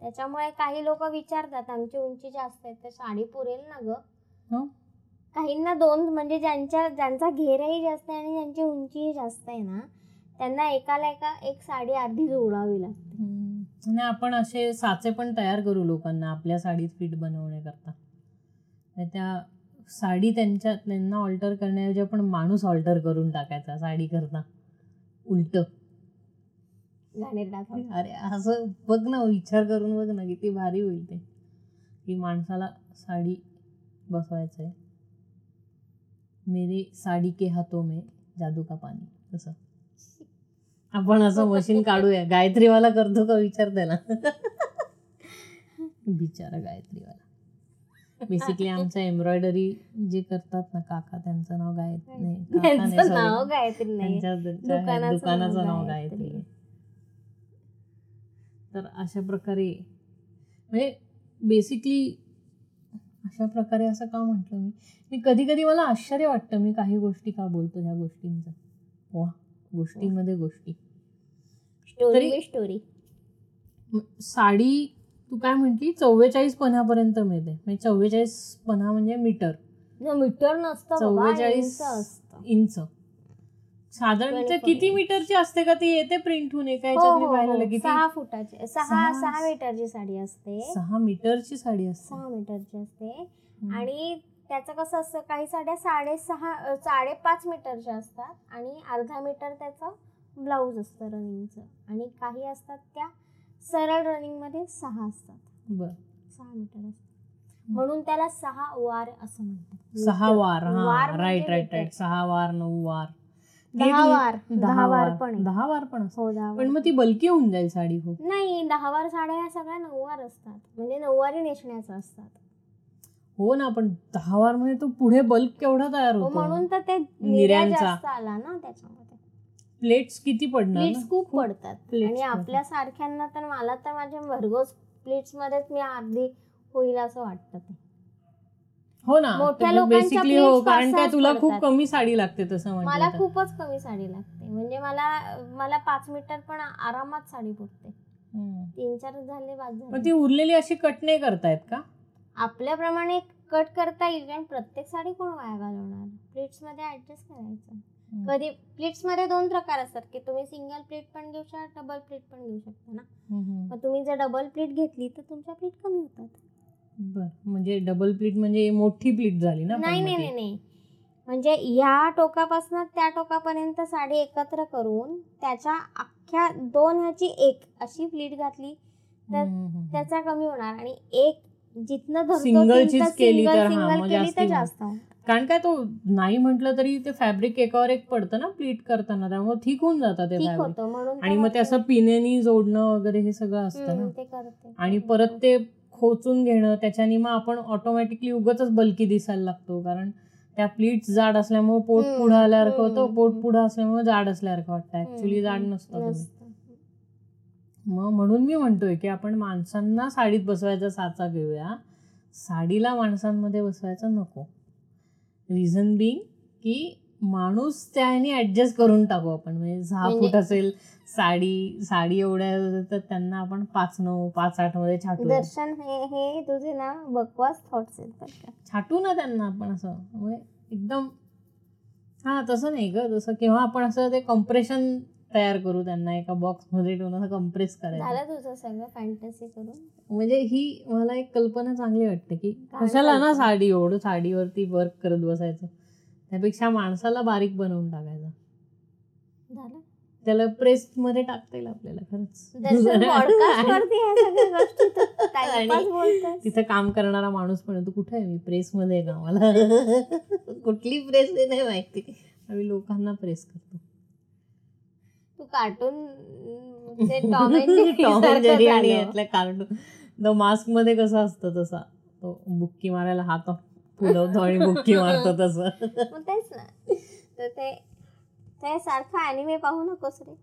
त्याच्यामुळे काही लोक विचारतात आमची उंची जास्त आहे तर साडी पुरेल ना ग? हं? काहींना दोन म्हणजे ज्यांच्या ज्यांचा घेरही जास्त आहे आणि ज्यांची उंचीही जास्त आहे ना त्यांना एकाला एका एक साडी अर्धी जोडावी लागते. हम्म. आणि आपण असे साचे पण तयार करू लोकांना आपल्या साडीत फिट बनवण्याकरता. त्या साडी त्यांच्या त्यांना ऑल्टर करण्याऐवजी आपण माणूस ऑल्टर करून टाकायचा साडी करता. उलट. Thought. अरे असं बघ ना विचार करून बघ ना किती भारी होईल ते. की माणसाला साडी बसवायचं आहे मेरे साडी के हातों में जादू का पाणी तसं. आपण असं मशीन काढूया. गायत्रीवाला करतो का विचार त्याला? बिचारा गायत्रीवाला. बेसिकली आमचं एम्ब्रॉयडरी जे करतात ना काका त्यांचं नाव गायत्री. नाही <laughs> दुकानाचं नाव गायत्री. तर अशा प्रकारे म्हणजे बेसिकली अशा प्रकारे असं का म्हटलं मी? मी कधी कधी मला आश्चर्य वाटतं मी काही गोष्टी का बोलतो ह्या गोष्टींचं. वा गोष्टीमध्ये गोष्टी. स्टोरी स्टोरी साडी तू काय म्हटली? चव्वेचाळीस पन्हापर्यंत मिळते. म्हणजे चव्वेचाळीस पन्हा म्हणजे मीटर. मीटर नसतं चव्वेचाळीस इंच असतं. इंच. साधारण ते 24 किती मीटरची असते का ती येते प्रिंट होऊन एका हो, हो, हो. सहा फुटाची सहा सहा- मीटरची साडी असते. सहा मीटरची साडी असते. सहा मीटरची असते. आणि त्याचं कसं असतं काही साड्या साडेसहा साडेपाच मीटरच्या असतात आणि अर्धा मीटर त्याचं ब्लाऊज असतं रनिंगचं. आणि काही असतात त्या सरळ रनिंगमध्ये सहा असतात. बर. सहा मीटर असतात. म्हणून त्याला सहा वार असं म्हणतात. सहा. वार वार राईट राईट. राईट सहा वार नऊ वार. दहा वार दहा वार पण आहे. दहा वार पण हो पण. मग ती बल्की होऊन जाईल साडी खूप नाही दहा वार साड्या ह्या सगळ्या नऊवार असतात म्हणजे नऊवारी नेसण्याचं असतात हो ना पण दहा वार म्हणजे तो पुढे बल्क केवढा तयार हो होतो म्हणून तर ते. जास्त आला ना त्याच्यामध्ये प्लेट्स किती पडणार प्लेट्स? खूप पडतात plates आणि. आपल्या सारख्यांना तर मला तर माझ्या भरघोस प्लेट्स मध्येच मी अर्धी होईल असं वाटतं हो ना. मोठ्या लोकांच्या बेसिकली हो कारण पाच-सहाच तुला खूप. कमी साडी लागते तसं मला म्हटलं तर. खूपच कमी साडी लागते. म्हणजे मला मला पाच मीटर पण आरामात साडी पुरते. तीन चार झाले बाद ती उरलेली अशी कट नाही करतायत का? आपल्याप्रमाणे कट करता येईल कारण प्रत्येक साडी कोण वाया घालवणार? प्लेट्समध्ये ऍडजस्ट करायचं कधी प्लेट्समध्ये दोन प्रकार असतात की तुम्ही सिंगल प्लेट पण घेऊ शकता डबल प्लेट पण घेऊ शकता ना. मग तुम्ही जर डबल प्लेट घेतली तर तुमच्या प्लेट कमी होतात. बर म्हणजे डबल प्लीट म्हणजे मोठी प्लीट झाली ना नाही नाही. नाही नाही. म्हणजे ह्या टोकापासून त्या टोकापर्यंत साडी एकत्र करून त्याच्या अख्ख्या दोन ह्याची एक अशी प्लीट घातली तर. त्याचा कमी होणार. आणि एक जिथनं तिथं चीच केली तर केली जास्ती. कारण काय तो नाही म्हटलं तरी ते फॅब्रिक एकावर एक पडतं ना प्लीट करताना त्यामुळे ठीक होऊन जातं ते फॅब्रिक आणि मग ते असं पिनेनी जोडणं वगैरे हे सगळं असतं ना. आणि परत ते खोचून घेणं त्याच्यानी मग आपण ऑटोमॅटिकली उगच बल्की दिसायला लागतो कारण त्या प्लीट्स जाड असल्यामुळे पोट पुढं आल्यासारखं हम्म, होतं पोट हम्म. पुढं असल्यामुळे जाड असल्यासारखं वाटतं ऍक्च्युली जाड. नसतं. मग म्हणून मी म्हणतोय की आपण माणसांना साडीत बसवायचा साचा घेऊया साडीला माणसांमध्ये बसवायचं नको रिझन बिंग की माणूस त्याने ऍडजस्ट करून टाकू आपण. म्हणजे सहा म्हणजे- फूट असेल साडी साडी एवढ्या तर त्यांना आपण पाच नऊ पाच आठमध्ये छाटू. दर्शन हे हे तुझे ना बकवास थॉट्स आहेत. छाटू ना त्यांना आपण असं. म्हणजे एकदम हा तसं नाही ग. तसं केव्हा आपण असं ते कम्प्रेशन तयार करू त्यांना एका बॉक्समध्ये ठेवून असं कम्प्रेस करायचं. तुझं सगळं फॅन्टसी करून? म्हणजे ही मला एक कल्पना चांगली वाटते की कशाला ना? साडी एवढं साडीवरती वर्क करत बसायचं. त्यापेक्षा माणसाला बारीक बनवून टाकायचं. झालं? त्याला प्रेस मध्ये टाकता येईल आपल्याला खरंच. <laughs> तिथं काम करणारा माणूस पण तू कुठे आहे मी? प्रेस मध्ये का मला <laughs> कुठली प्रेस नाही माहिती. आम्ही लोकांना प्रेस करतो. तू कार्टून कार्टून द मास्कमध्ये कसं असतं तसा? तो बुक्की मारायला हात फुलवतो आणि बुक्की मारतो तसं. <laughs> मग तेच ना. तर ते ते सारखं अॅनिमे पाहू नकोस रे.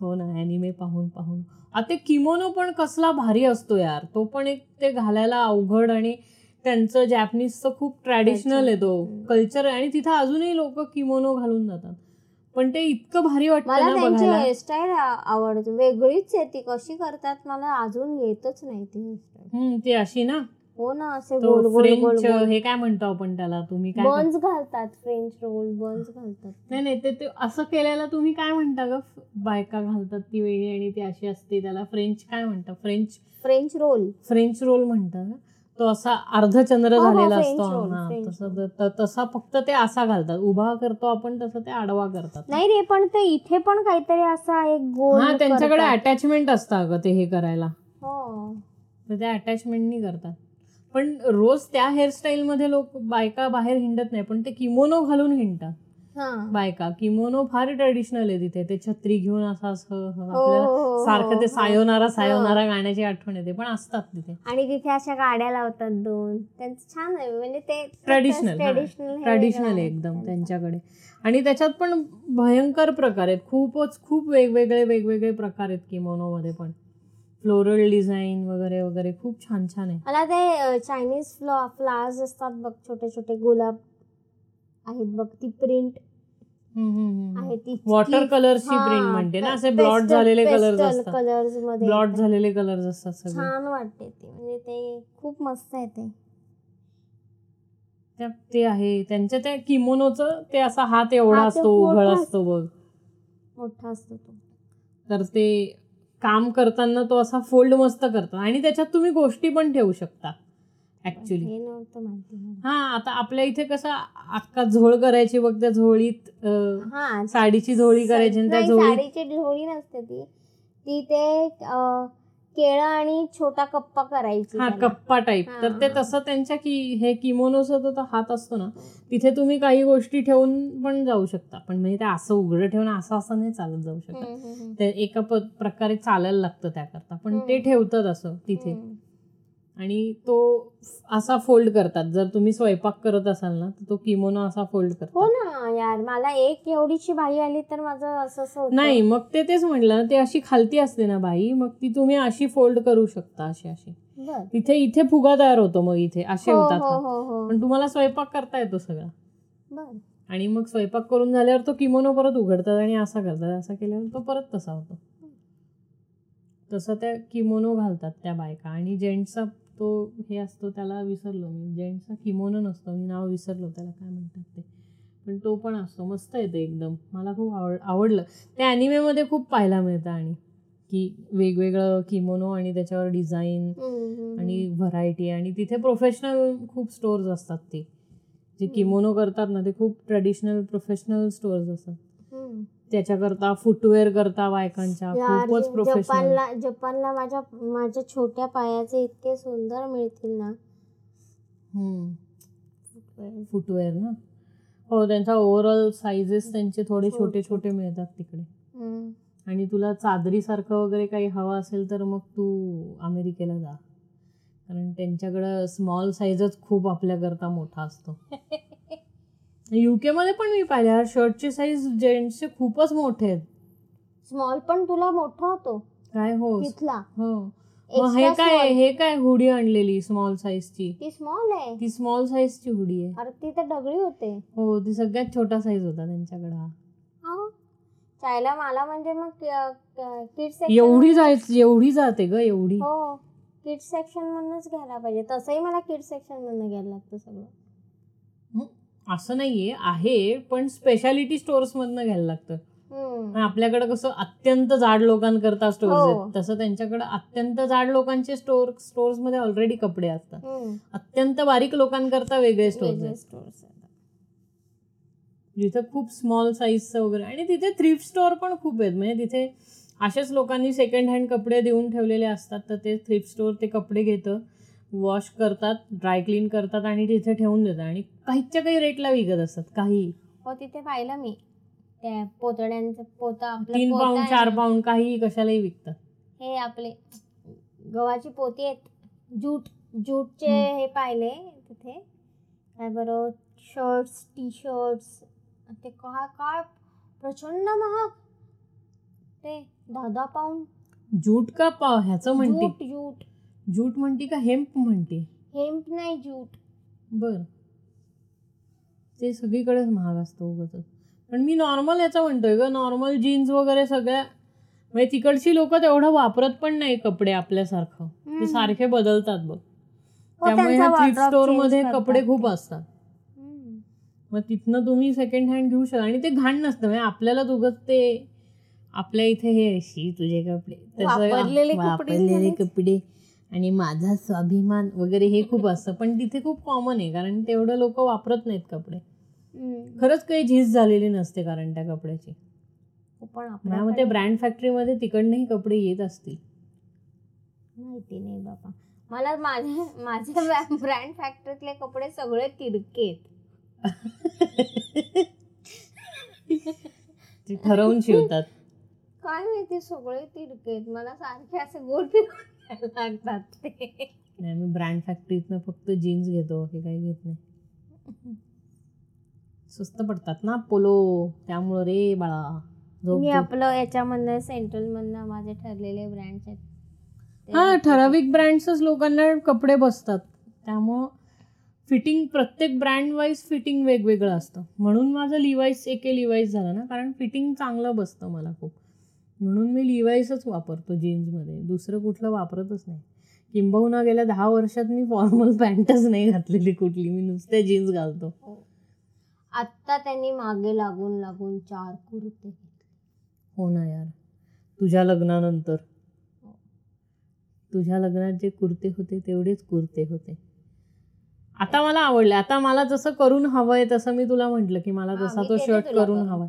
हो ना अॅनिमे पाहून पाहून. आता किमोनो पण कसला भारी असतो यार. तो पण एक ते घालायला अवघड आणि त्यांचं जॅपनीजचं खूप ट्रॅडिशनल आहे तो. कल्चर आणि तिथं अजूनही लोक किमोनो घालून जातात. पण ते इतकं भारी वाटतं मला त्यांची हेअरस्टाईल आवडते. वेगळीच आहे ती. कशी करतात मला अजून येतच नाही ती हेअरस्टाईल ती अशी ना? हो ना असे तो गोल गोल गोल फ्रेंच हे काय म्हणतो आपण त्याला? तुम्ही काय बन्स घालतात फ्रेंच रोल बन्स घालतात. नाही नाही ते ते असं केलेलं तुम्ही काय म्हणता ग? बायका घालतात ती वेगळी आणि ती अशी असते त्याला. फ्रेंच काय म्हणता? French French roll French roll म्हणतात का? तो असा अर्धचंद्र हो, हो, झालेला असतो. रोल, हा, फ्रेंच तसं रोल. त- तसा फक्त ते असा घालतात. उभा करतो आपण तसं ते आडवा करतात. नाही रे पण ते इथे पण काहीतरी असा एक गोल हा त्यांच्याकडे करतात. अटॅचमेंट असतं अगं ते हे करायला. हो. तर ते अटॅचमेंटनी करतात. पण रोज त्या हेअरस्टाईल मध्ये लोक बायका बाहेर हिंडत नाही पण ते किमोनो घालून हिंडतात. हा. बायका किमोनो फार ट्रेडिशनल आहे तिथे. ते छत्री घेऊन असं असं हो, आपल्याला हो, हो, सारखं ते. सायोनारा सायोनारा गाण्याची आठवण येते पण असतात तिथे. आणि तिथे अशा गाड्या लावतात दोन. त्यांचं छान आहे म्हणजे ते ट्रेडिशनल ट्रेडिशनल आहे एकदम त्यांच्याकडे. आणि त्याच्यात पण भयंकर प्रकार आहेत. खूपच खूप वेगवेगळे वेगवेगळे प्रकार आहेत किमोनोमध्ये पण. फ्लोरल डिझाईन वगैरे वगैरे. खूप छान छान आहे. मला ते चायनीज फ्लॉ फ्लावर्स असतात बघ छोटे छोटे गुलाब आहेत बघ ती प्रिंट आहे ती. वॉटर कलरची प्रिंट म्हणते ना असे ब्लॉट झालेले कलर्स असतात. कलर्समध्ये ब्लॉट. झालेले कलर्स असतात सगळे. छान वाटते ते म्हणजे ते खूप मस्त आहे ते. ते आहे. त्यांच्या त्या किमोनोचं ते असा हात एवढा असतो उघड असतो. असतो बघ. मोठा असतो तो. तर ते काम करताना तो असा फोल्ड मस्त करतो. आणि त्याच्यात तुम्ही गोष्टी पण ठेवू शकता ऍक्च्युली हे. हा आता आपल्या इथे कसं अक्का झोळ करायची बघ त्या झोळीत हा साडीची झोळी करायची त्या झोळी नसते ती. ती ते केळं आणि छोटा कप्पा करायची हा त्याला. कप्पा टाईप हा, तर ते. तसं त्यांच्या की हे किमोनोचा तो हात असतो ना तिथे तुम्ही काही गोष्टी ठेवून पण जाऊ शकता पण म्हणजे ते असं उघडं ठेवून असं असं नाही चालत जाऊ शकत हम्म, हम्म, हम्म. ते एका प- प्रकारे चालायला लागतं त्याकरता पण ते हम्म. ठेवतात असं तिथे हम्म. आणि तो असा फोल्ड करतात. जर तुम्ही स्वयंपाक करत असाल ना तर तो किमोनो असा फोल्ड हो करतात ना यार मला एक एवढीची बाई आली तर माझं असं. नाही मग ते तेच म्हटलं ना ते अशी खालती असते ना बाई मग ती तुम्ही अशी फोल्ड करू शकता अशी अशी. तिथे इथे फुगा तयार होतो मग इथे असे हो होतात हो हात. हो हो. पण तुम्हाला स्वयंपाक करता येतो सगळा. आणि मग स्वयंपाक करून झाल्यावर तो किमोनो परत उघडतात आणि असा करतात असा केल्यावर तो परत तसा होतो. तसं त्या किमोनो घालतात त्या बायका. आणि जेंट्सचा तो हे असतो त्याला विसरलो मी. जेंट्सचा किमोनो नसतो मी नाव विसरलो त्याला काय म्हणतात ते. पण तो पण असतो मस्त आहे ते एकदम. मला खूप आवड आवडलं. ते ॲनिमेमध्ये खूप पाहायला मिळतं आणि की वेगवेगळं किमोनो आणि त्याच्यावर डिझाईन आणि व्हरायटी आणि तिथे प्रोफेशनल खूप स्टोर्स असतात ते. जे. किमोनो करतात ना ते खूप ट्रेडिशनल प्रोफेशनल स्टोर्स असतात. त्याच्याकरता फुटवेअर करता बायकांच्या. खूपच प्रोफेशनल जपानला जपानला माझ्या माझ्या छोट्या पायाचे इतके सुंदर मिळतील ना. फुटवेअर ना? हो त्यांचा ओव्हरऑल साईजेस त्यांचे थोडे छोटे. छोटे मिळतात तिकडे. हम्म. आणि तुला चादरीसारखं वगैरे काही हवं असेल तर मग तू अमेरिकेला जा. कारण त्यांच्याकडं स्मॉल साईजच खूप आपल्याकरता मोठा असतो. <laughs> युके मध्ये पण मी पाहिले. यार शर्टचे साईज जेंट्सचे खूपच मोठे आहेत. स्मॉल पण तुला मोठा होतो. काय हो? तिथला. हो. मग हे Extra काय small. हे काय हुडी आणलेली स्मॉल साईजची ती स्मॉल आहे. ती स्मॉल साईजची हुडी आहे. अरे ती तर दगडी होते. हो ती सगळ्यात छोटा साईज होता त्यांच्याकडे हा. हो? चायला मला म्हणजे मग किड्स एवढी जायच एवढी जाते ग एवढी. हो. किड्स सेक्शन मधनच घ्यायला पाहिजे. तसंही मला किड्स सेक्शन मधनं घ्यायला लागतं सगळं. असं नाहीये आहे पण स्पेशालिटी स्टोर्स मधनं घ्यायला लागतं. आपल्याकडे कसं अत्यंत जाड लोकांकरता स्टोर्स हो. आहेत. तसं त्यांच्याकडे अत्यंत जाड लोकांचे स्टोर स्टोर्समध्ये ऑलरेडी कपडे असतात. अत्यंत बारीक लोकांकरता वेगळे stores आहेत. जिथे खूप स्मॉल साईजचं वगैरे आणि तिथे थ्रिफ्ट स्टोअर पण खूप आहेत. म्हणजे तिथे अशाच लोकांनी सेकंड हँड कपडे देऊन ठेवलेले असतात तर ते थ्रिफ्ट स्टोअर ते कपडे घेतं. वॉश करतात ड्राय क्लीन करतात आणि तिथे ठेवून देतात. आणि काहीच्या काही रेटला विकत असतात काही. हो तिथे पाहिलं मी. त्या पोतड्यांचं पोतं आपलं तीन पोतं पाऊंड आहे. चार पाऊंड काही कशालाही विकतात. हे आपले गव्हाची पोती आहेत. जूट जूटचे हम्म. हे पाहिले तिथे. काय बरं शर्ट्स टी शर्ट्स ते काय काय प्रचंड महाग. ते दहा दहा पाऊंड. जूट का पाव ह्याचं म्हणते. Jute jute. जूट म्हणते का हेम्प म्हणते? हेम्प नाही जूट. बर. ते सगळीकडेच महाग असतं उगाच. पण मी नॉर्मल याचं म्हणतोय ग. नॉर्मल जीन्स वगैरे सगळ्या म्हणजे तिकडची लोक तेवढं वापरत पण नाही कपडे आपल्यासारखं. ते. सारखे बदलतात बघ. हो, त्यामुळे थ्रिफ्ट स्टोअर change मध्ये कपडे. खूप असतात. मग तिथनं तुम्ही सेकंड हँड घेऊ शकता. आणि ते घाण नसतं. म्हणजे आपल्याला तुगत ते आपल्या इथे हे अशी तुझे कपडे. तसं वापरलेले. कपडे. आणि माझा स्वाभिमान वगैरे हे खूप असतं. पण तिथे खूप कॉमन आहे कारण तेवढं लोक वापरत नाहीत कपडे. खरंच काही झीज झालेली नसते कारण त्या कपड्याची. पण मग ते आपल्याकडे ब्रँड फॅक्टरीमध्ये तिकडनंही कपडे येत असतील. माहिती नाही बाबा. मला माझ्या माझ्या ब्रँड फॅक्टरीतले कपडे सगळे तिरके आहेत ते ठरवून शिवतात. काय माहिती सगळे तिरके आहेत मला सारखे असे गोल ते नाही मी ब्रँड फॅक्टरीतनं फक्त जीन्स घेतो हे काही घेत नाही. स्वस्त पडतात ना पोलो त्यामुळं रे बाळा. मी. आपलं याच्यामधनं सेंट्रल मधनं माझे ठरलेले ब्रँड आहेत. हा. ठराविक ब्रँड्सच लोकांना कपडे बसतात. त्यामुळं फिटिंग प्रत्येक ब्रँड वाईज फिटिंग वेगवेगळं असतं. म्हणून माझं लिवाईस एके लिवाईस झालं ना कारण फिटिंग चांगलं बसतं मला खूप. म्हणून मी लिवाईसच वापरतो जीन्समध्ये. दुसरं कुठलं वापरतच नाही. किंबहुना गेल्या दहा वर्षात मी फॉर्मल पॅन्टच नाही घातलेली कुठली. मी नुसते जीन्स घालतो. आत्ता त्यांनी मागे लागून लागून चार कुर्ते. हो ना यार. तुझ्या लग्नानंतर. तुझ्या लग्नात जे कुर्ते होते तेवढेच कुर्ते होते. आता मला आवडले. आता मला जसं करून हवंय तसं मी तुला म्हटलं की मला हा, तसा तो शर्ट करून. हवाय.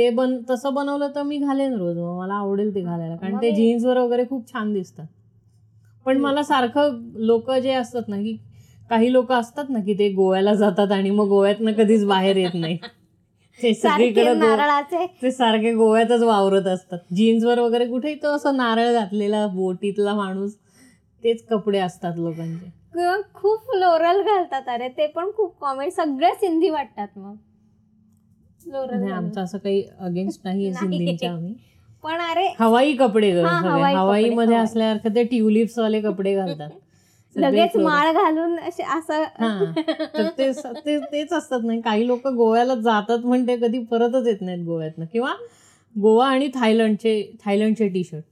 ते बन तसं बनवलं तर मी घालेन रोज. मग मला आवडेल ते घालायला. कारण ते जीन्सवर वगैरे खूप छान दिसतात. पण. मला सारखं लोक जे असतात ना की काही लोक असतात ना की ते गोव्याला जातात आणि मग गोव्यातनं कधीच बाहेर येत नाही. ते सारखे सगळीकडे ते सारखे गोव्यातच वावरत असतात. जीन्सवर वगैरे कुठेही तो असं नारळ घातलेला बोटीतला माणूस तेच कपडे असतात लोकांचे. खूप फ्लोरल घालतात. अरे ते पण खूप कॉमेडी सगळे सिंधी वाटतात मग. आमचं असं काही अगेन्स्ट नाही. <laughs> सिंधींच्या आम्ही पण अरे हवाई कपडे हवाई मध्ये. असल्यासारखं ते ट्युलिप्स वाले कपडे घालतात <laughs> लगेच. माळ घालून असे असं तेच असतात नाही काही लोक गोव्याला जातात म्हणते कधी परतच येत नाहीत गोव्यातनं किंवा गोवा आणि थायलंडचे थायलंडचे टी शर्ट.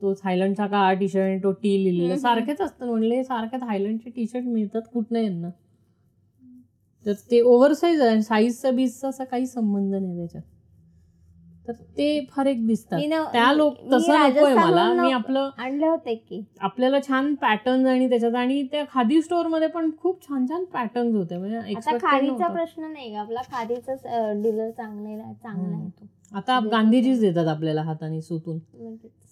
तो थायलंडचा काळा टी शर्ट तो टी लिहिलेला. सारखेच असतात म्हणले सारखे थायलंडचे टी शर्ट मिळतात कुठनं यांना तर ते ओव्हरसाईज आहे साईजचा बीजचा असा काही संबंध नाही त्याच्यात. तर ते फार एक दिसतात. त्या लोक तसं नकोय मला. मी आपलं आणले होते की. आपल्याला छान पॅटर्न आणि त्याच्यात आणि त्या खादी स्टोअरमध्ये पण खूप छान छान पॅटर्न्स होते. म्हणजे खादीचा. प्रश्न नाही का आपला खादीचा डीलर चांगला चांगला आहे तो आता गांधीजीच देतात आपल्याला हाताने सुतून.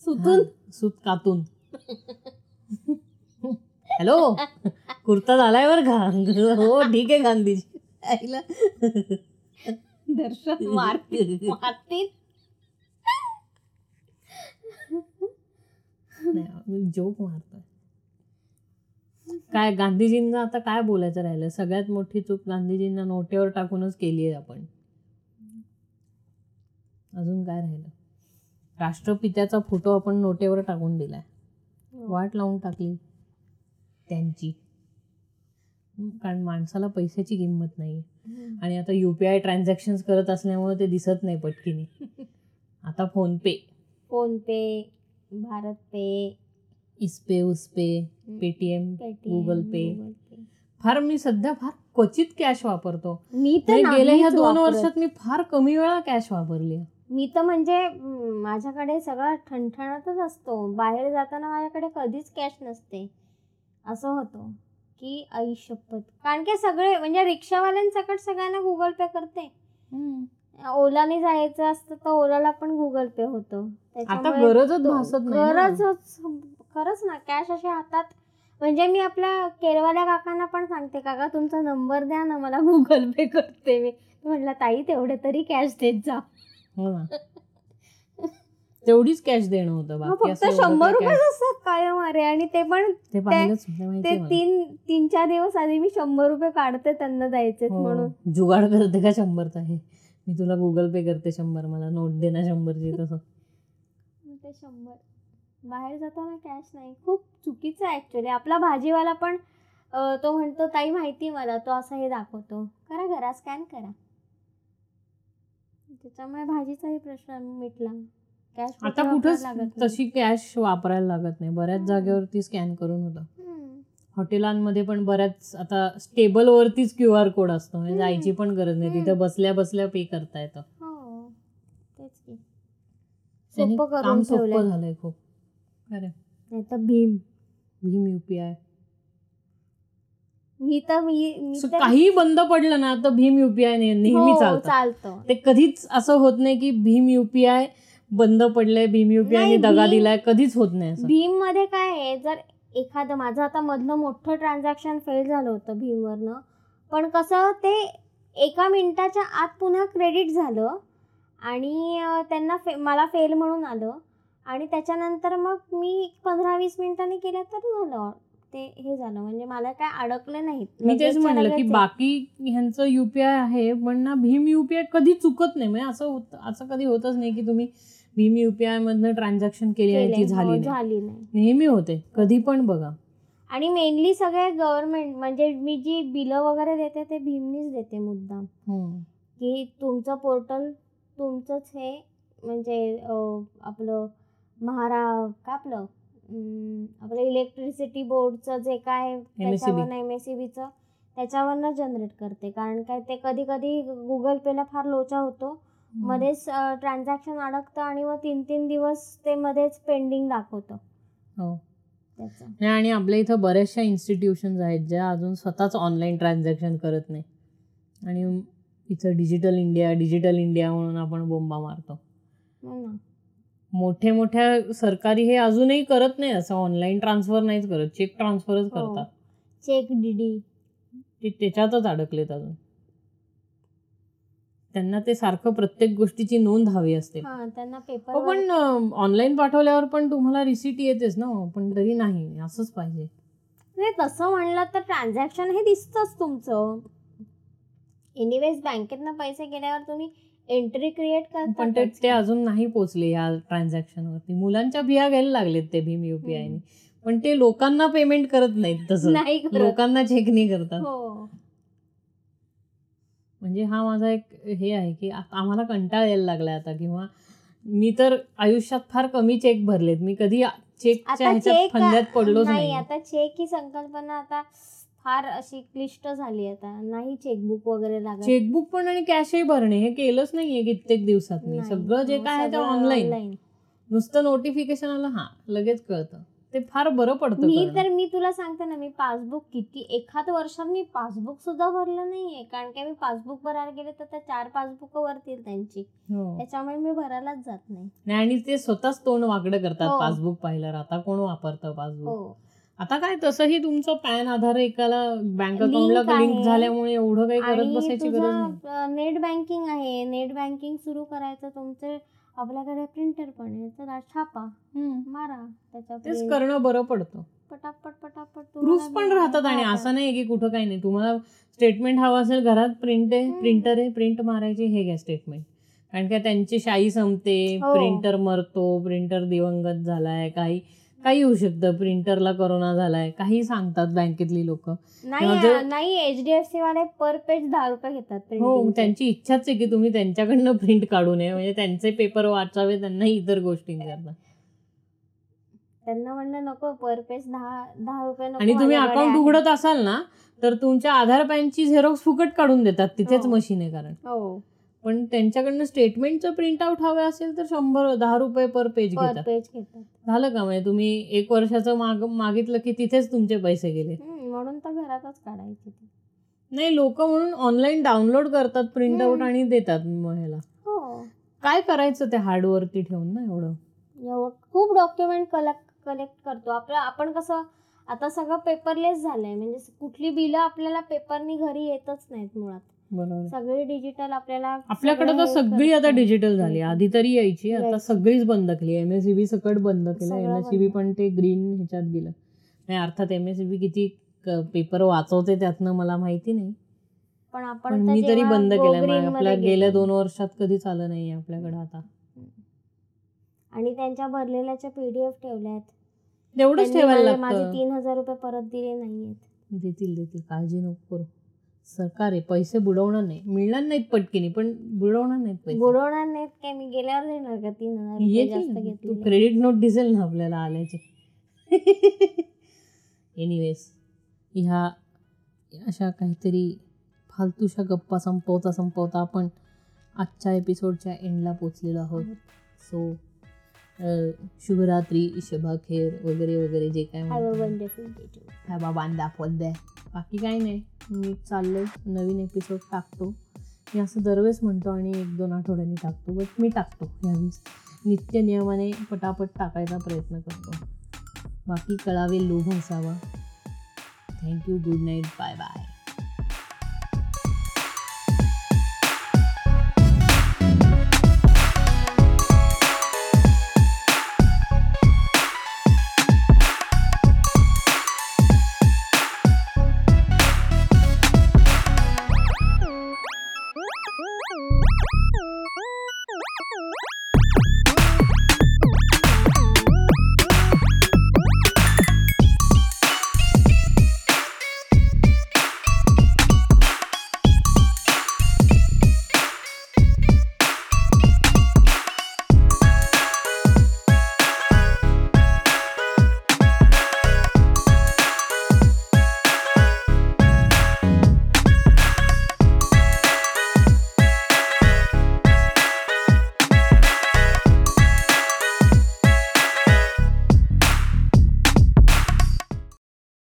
सुतून? सूत कातून. <laughs> हॅलो? कुर्ता झालाय बर का? हो ठीक आहे गांधीजी. आईला. दर्शन मारतील मारतील. नाही, मी जोक मारतोय. काय गांधीजींना आता काय बोलायचं राहिलं? सगळ्यात मोठी चूक गांधीजींना नोटेवर टाकूनच केली आहे आपण. अजून काय राहिलं? राष्ट्रपित्याचा फोटो आपण नोटेवर टाकून दिलाय. वाट लावून टाकली. त्यांची. कारण माणसाला पैशाची किंमत नाही आणि आता यू पी आय ट्रान्झॅक्शन्स करत असल्यामुळे ते दिसत नाही पटकीने. <laughs> आता PhonePe PhonePe BharatPe. इस्पे उसपे पेटीएम. Google Pay. फार मी सध्या फार क्वचित कॅश वापरतो. मी तर म्हणजे गेल्या ह्या दोन. वर्षात मी फार कमी वेळा कॅश वापरली मी तर म्हणजे माझ्याकडे सगळा ठणठणातच असतो. बाहेर जाताना माझ्याकडे कधीच कॅश नसते. असं होतं की आई शपथ. कारण की सगळे म्हणजे रिक्षावाल्यांसकट सगळ्यांना गुगल पे करते. ओलाने जायचं असतं तर ओलाला पण गुगल पे होतं. आता गरजच भासत. गरजच खरंच ना कॅश अशा हातात. म्हणजे मी आपल्या केरवाल्या काकांना पण सांगते काका तुमचा नंबर द्या ना मला गुगल पे करते मी. म्हटलं ताई तेवढे तरी कॅश देत जा. हो तेवढीच कॅश देणं होतं फक्त शंभर काही रुपये cash- असतात कायम अरे आणि ते पण ते. तीन तीन चार दिवस आधी मी शंभर रुपये काढते त्यांना द्यायचे हो, म्हणून. जुगाड करते का शंभरचा आहे मी तुला गुगल पे करते शंभर मला नोट दे ना शंभरची तसं. <laughs> ते शंभर. बाहेर जाताना कॅश नाही. खूप चुकीचं आहे ॲक्च्युली आपला भाजीवाला पण तो म्हणतो ताई माहिती मला तो असं हे दाखवतो. करा करा स्कॅन करा. त्याच्यामुळे भाजीचाही प्रश्न मिटला. कॅश आता कुठंच तशी कॅश वापरायला लागत नाही. बऱ्याच जागेवरती स्कॅन करून होतं. हॉटेलांमध्ये पण बऱ्याच आता टेबलवरतीच क्यू आर कोड असतो. म्हणजे. जायची पण गरज नाही. तिथे. बसल्या बसल्या पे करता येतं. हो. काम सोपं. झालंय खूप. भीम. भीम युपीआय मी तर मी काही बंद पडलं ना तर भीम युपीआय नेहमी हो, चालतं. चालतं. ते कधीच असं होत नाही की भीम युपीआय बंद पडलंय भीम युपीआय नाही, दगा दिलाय कधीच होत नाही भीममध्ये काय आहे जर एखादं माझं आता मधलं मोठं ट्रान्झॅक्शन फेल झालं होतं भीमवरनं पण कसं ते एका मिनिटाच्या आत पुन्हा क्रेडिट झालं आणि त्यांना फे मला फेल म्हणून आलं आणि त्याच्यानंतर मग मी पंधरा वीस मिनिटांनी केलं तर झालं. ते हे झालं. म्हणजे मला काय अडकलं नाहीत मी तेच म्हणलं की. बाकी ह्यांचं युपीआय आहे पण ना भीम युपीआय कधी चुकत नाही. म्हणजे असं होत असं कधी होतच नाही की तुम्ही भीम युपीआय मधनं ट्रान्झॅक्शन केली आणि ती. झाली हो, नाही. झाली नाही. नेहमी होते. कधी पण बघा. आणि मेनली सगळे गव्हर्नमेंट म्हणजे मी जी बिलं वगैरे देते ते भीमनीच देते मुद्दाम. की तुमचं पोर्टल तुमचंच हे म्हणजे आपलं महारा का आपलं? आपलं इलेक्ट्रिसिटी बोर्डचं जे काय त्याच्यावर एम एस सी बीचं त्याच्यावरनं जनरेट करते. कारण काय ते कधी कधी गुगल पेला फार लोचा होतो. मध्येच ट्रान्झॅक्शन अडकतं आणि मग तीन तीन दिवस ते मध्येच पेंडिंग दाखवतं. हो. नाही, आणि आपल्या इथं बऱ्याचशा इन्स्टिट्यूशन्स आहेत ज्या अजून स्वतःच ऑनलाईन ट्रान्झॅक्शन करत नाही. आणि इथं डिजिटल इंडिया डिजिटल इंडिया म्हणून आपण बोंबा मारतो. हो मोठे मोठ्या सरकारी हे अजूनही करत नाही असं. ऑनलाईन ट्रान्सफर नाहीच करत. चेक ट्रान्सफरच हो. करतात. चेक डीडी ते त्याच्यातच अडकलेत अजून. त्यांना ते सारखं प्रत्येक गोष्टीची नोंद हवी असते. हा त्यांना पेपर हो पण ऑनलाईन पाठवल्यावर पण तुम्हाला रिसिट येतेच ना पण तरी नाही असंच पाहिजे. नाही तसं म्हणलं तर ट्रान्झॅक्शन हे दिसतंच तुमचं. एनिवेज बँकेतनं पैसे गेल्यावर तुम्ही एंट्री क्रिएट पण ते करता अजून नाही पोचले या ट्रान्झॅक्शन वरती. मुलांच्या बिया घ्यायला लागलेत ते भीम युपीआय ने. पण ते लोकांना पेमेंट करत नाहीत तसं. नाही करत. लोकांना चेक नाही करतात. हो. म्हणजे हा माझा एक हे आहे की आम्हाला कंटाळा यायला लागलाय आता किंवा मी तर आयुष्यात फार कमी चेक भरलेत. मी कधी चेकच्या आता ह्याच्यात चेक फंद्यात पडलोच नाही आता चेक ही संकल्पना आता फार अशी क्लिष्ट झाली आता. नाही चेकबुक वगैरे लागत. चेकबुक पण आणि कॅशही भरणे हे केलंच नाहीये कित्येक दिवसात मी. सगळं जे हो, काय आहे ते ऑनलाईन. नुसतं नोटिफिकेशन आलं हा लगेच कळतं. ते फार बरं पडतं मी. तर मी तुला सांगते ना मी पासबुक किती एखाद वर्षात मी पासबुक सुद्धा भरलं नाहीये कारण की मी पासबुक भरायला गेले तर त्या चार पासबुक वरतील त्यांची हो. त्याच्यामुळे मी भरायलाच जात नाही आणि ते स्वतःच तोंड वाकडं करतात हो. पासबुक पाहिल्यावर आता कोण वापरतं पासबुक हो आता काय तसंही तुमचं पॅन आधार एकाला बँक अकाउंटला लिंक. झाल्यामुळे एवढं काही करत बसायची गरज नाही नेट बँकिंग आहे नेट बँकिंग सुरू करायचं तुमचे आपल्याकडे प्रिंटर पण आहे तर छापा हम्म. मारा त्याच्या तेच. करणं बरं पडतं पटापट पटापट प्रूफ तुम्हाला पण राहतात आणि. असं नाही की कुठं काही नाही तुम्हाला स्टेटमेंट हवं असेल घरात प्रिंट आहे हम्म. प्रिंटर आहे प्रिंट मारायची हे घ्या स्टेटमेंट कारण का त्यांची शाई संपते हो. प्रिंटर मरतो प्रिंटर दिवंगत झालाय काही काही होऊ शकतं प्रिंटरला करोना झालाय. काही सांगतात बँकेतली लोक. नाही जर- नाही एच डी एफ सी वाले पर पेज दहा रुपये घेतात हो. त्यांची इच्छाच आहे की तुम्ही त्यांच्याकडनं प्रिंट काढू नये. म्हणजे त्यांचे पेपर वाचावे त्यांना इतर गोष्टींकरता. त्यांना म्हणलं नको पर पेज दहा दहा रुपये आणि तुम्ही अकाउंट. उघडत असाल ना तर तुमच्या आधार पॅनची झेरॉक्स फुकट काढून देतात तिथेच हो. मशीन आहे कारण. हो. पण त्यांच्याकडनं स्टेटमेंटचं प्रिंट आउट हवे असेल तर शंभर दहा रुपये पर पेज घेतात. पेज घेतात. झालं का? म्हणजे तुम्ही एक वर्षाचं माग मागितलं की तिथेच तुमचे पैसे गेले. म्हणून तर घरातच काढायची. नाही लोक म्हणून ऑनलाईन डाउनलोड करतात प्रिंट आउट. आणि देतात ह्याला. हो. काय करायचं ते हार्डवरती ठेवून ना एवढं? एवढं खूप डॉक्युमेंट कलेक्ट कलेक्ट करतो. आपलं आपण कसं आता सगळं पेपरलेस झालंय. म्हणजे कुठली बिलं आपल्याला पेपरनी घरी येतच नाहीत मुळात. सगळी डिजिटल आपल्याला आपल्याकडे तर सगळी आता डिजिटल झाली. आधी तरी यायची आता. सगळीच बंद केली. एम एस सी बी सकट बंद केलं. सगळं एम एस सी बी बंद. पण ते ग्रीन ह्याच्यात गेलं. नाही अर्थात एम एस सी बी किती पेपर वाचवते त्यातनं मला माहिती नाही. पण आपण मी तरी बंद मग आपल्या गेल्या गेलो. दोन वर्षात कधीच आलं नाही आपल्याकडे आता. आणि त्यांच्या भरलेल्याच्या पीडीएफ ठेवल्यात. तेवढंच ठेवायला माझे तीन हजार रुपये परत दिले नाहीयेत. देतील देतील. काळजी नको करू. सरकार आहे पैसे बुडवणार नाही मिळणार नाहीत पटकिनी पण बुडवणार नाहीत पैसे. बुडवणार नाहीत काय मी गेल्यावर देणार का? तीन हजार. तू क्रेडिट नोट दिसेल ना आपल्याला आल्याचे. <laughs> एनिवेज ह्या अशा काहीतरी फालतूशा गप्पा संपवता संपवता आपण आजच्या एपिसोडच्या एंडला पोचलेलो आहोत. सो शुभरात्री शभाखेर वगैरे वगैरे जे काय हॅव अ. वंडरफुल डे बाबा बाकी काही नाही. मी चाललंय. नवीन एपिसोड टाकतो. मी असं दरवेळेस म्हणतो आणि एक दोन आठवड्यांनी टाकतो. बट मी टाकतो ह्यावेळेस नित्य नियमाने पटापट टाकायचा प्रयत्न करतो. बाकी कळावे लोभ असावा. Thank you good night bye bye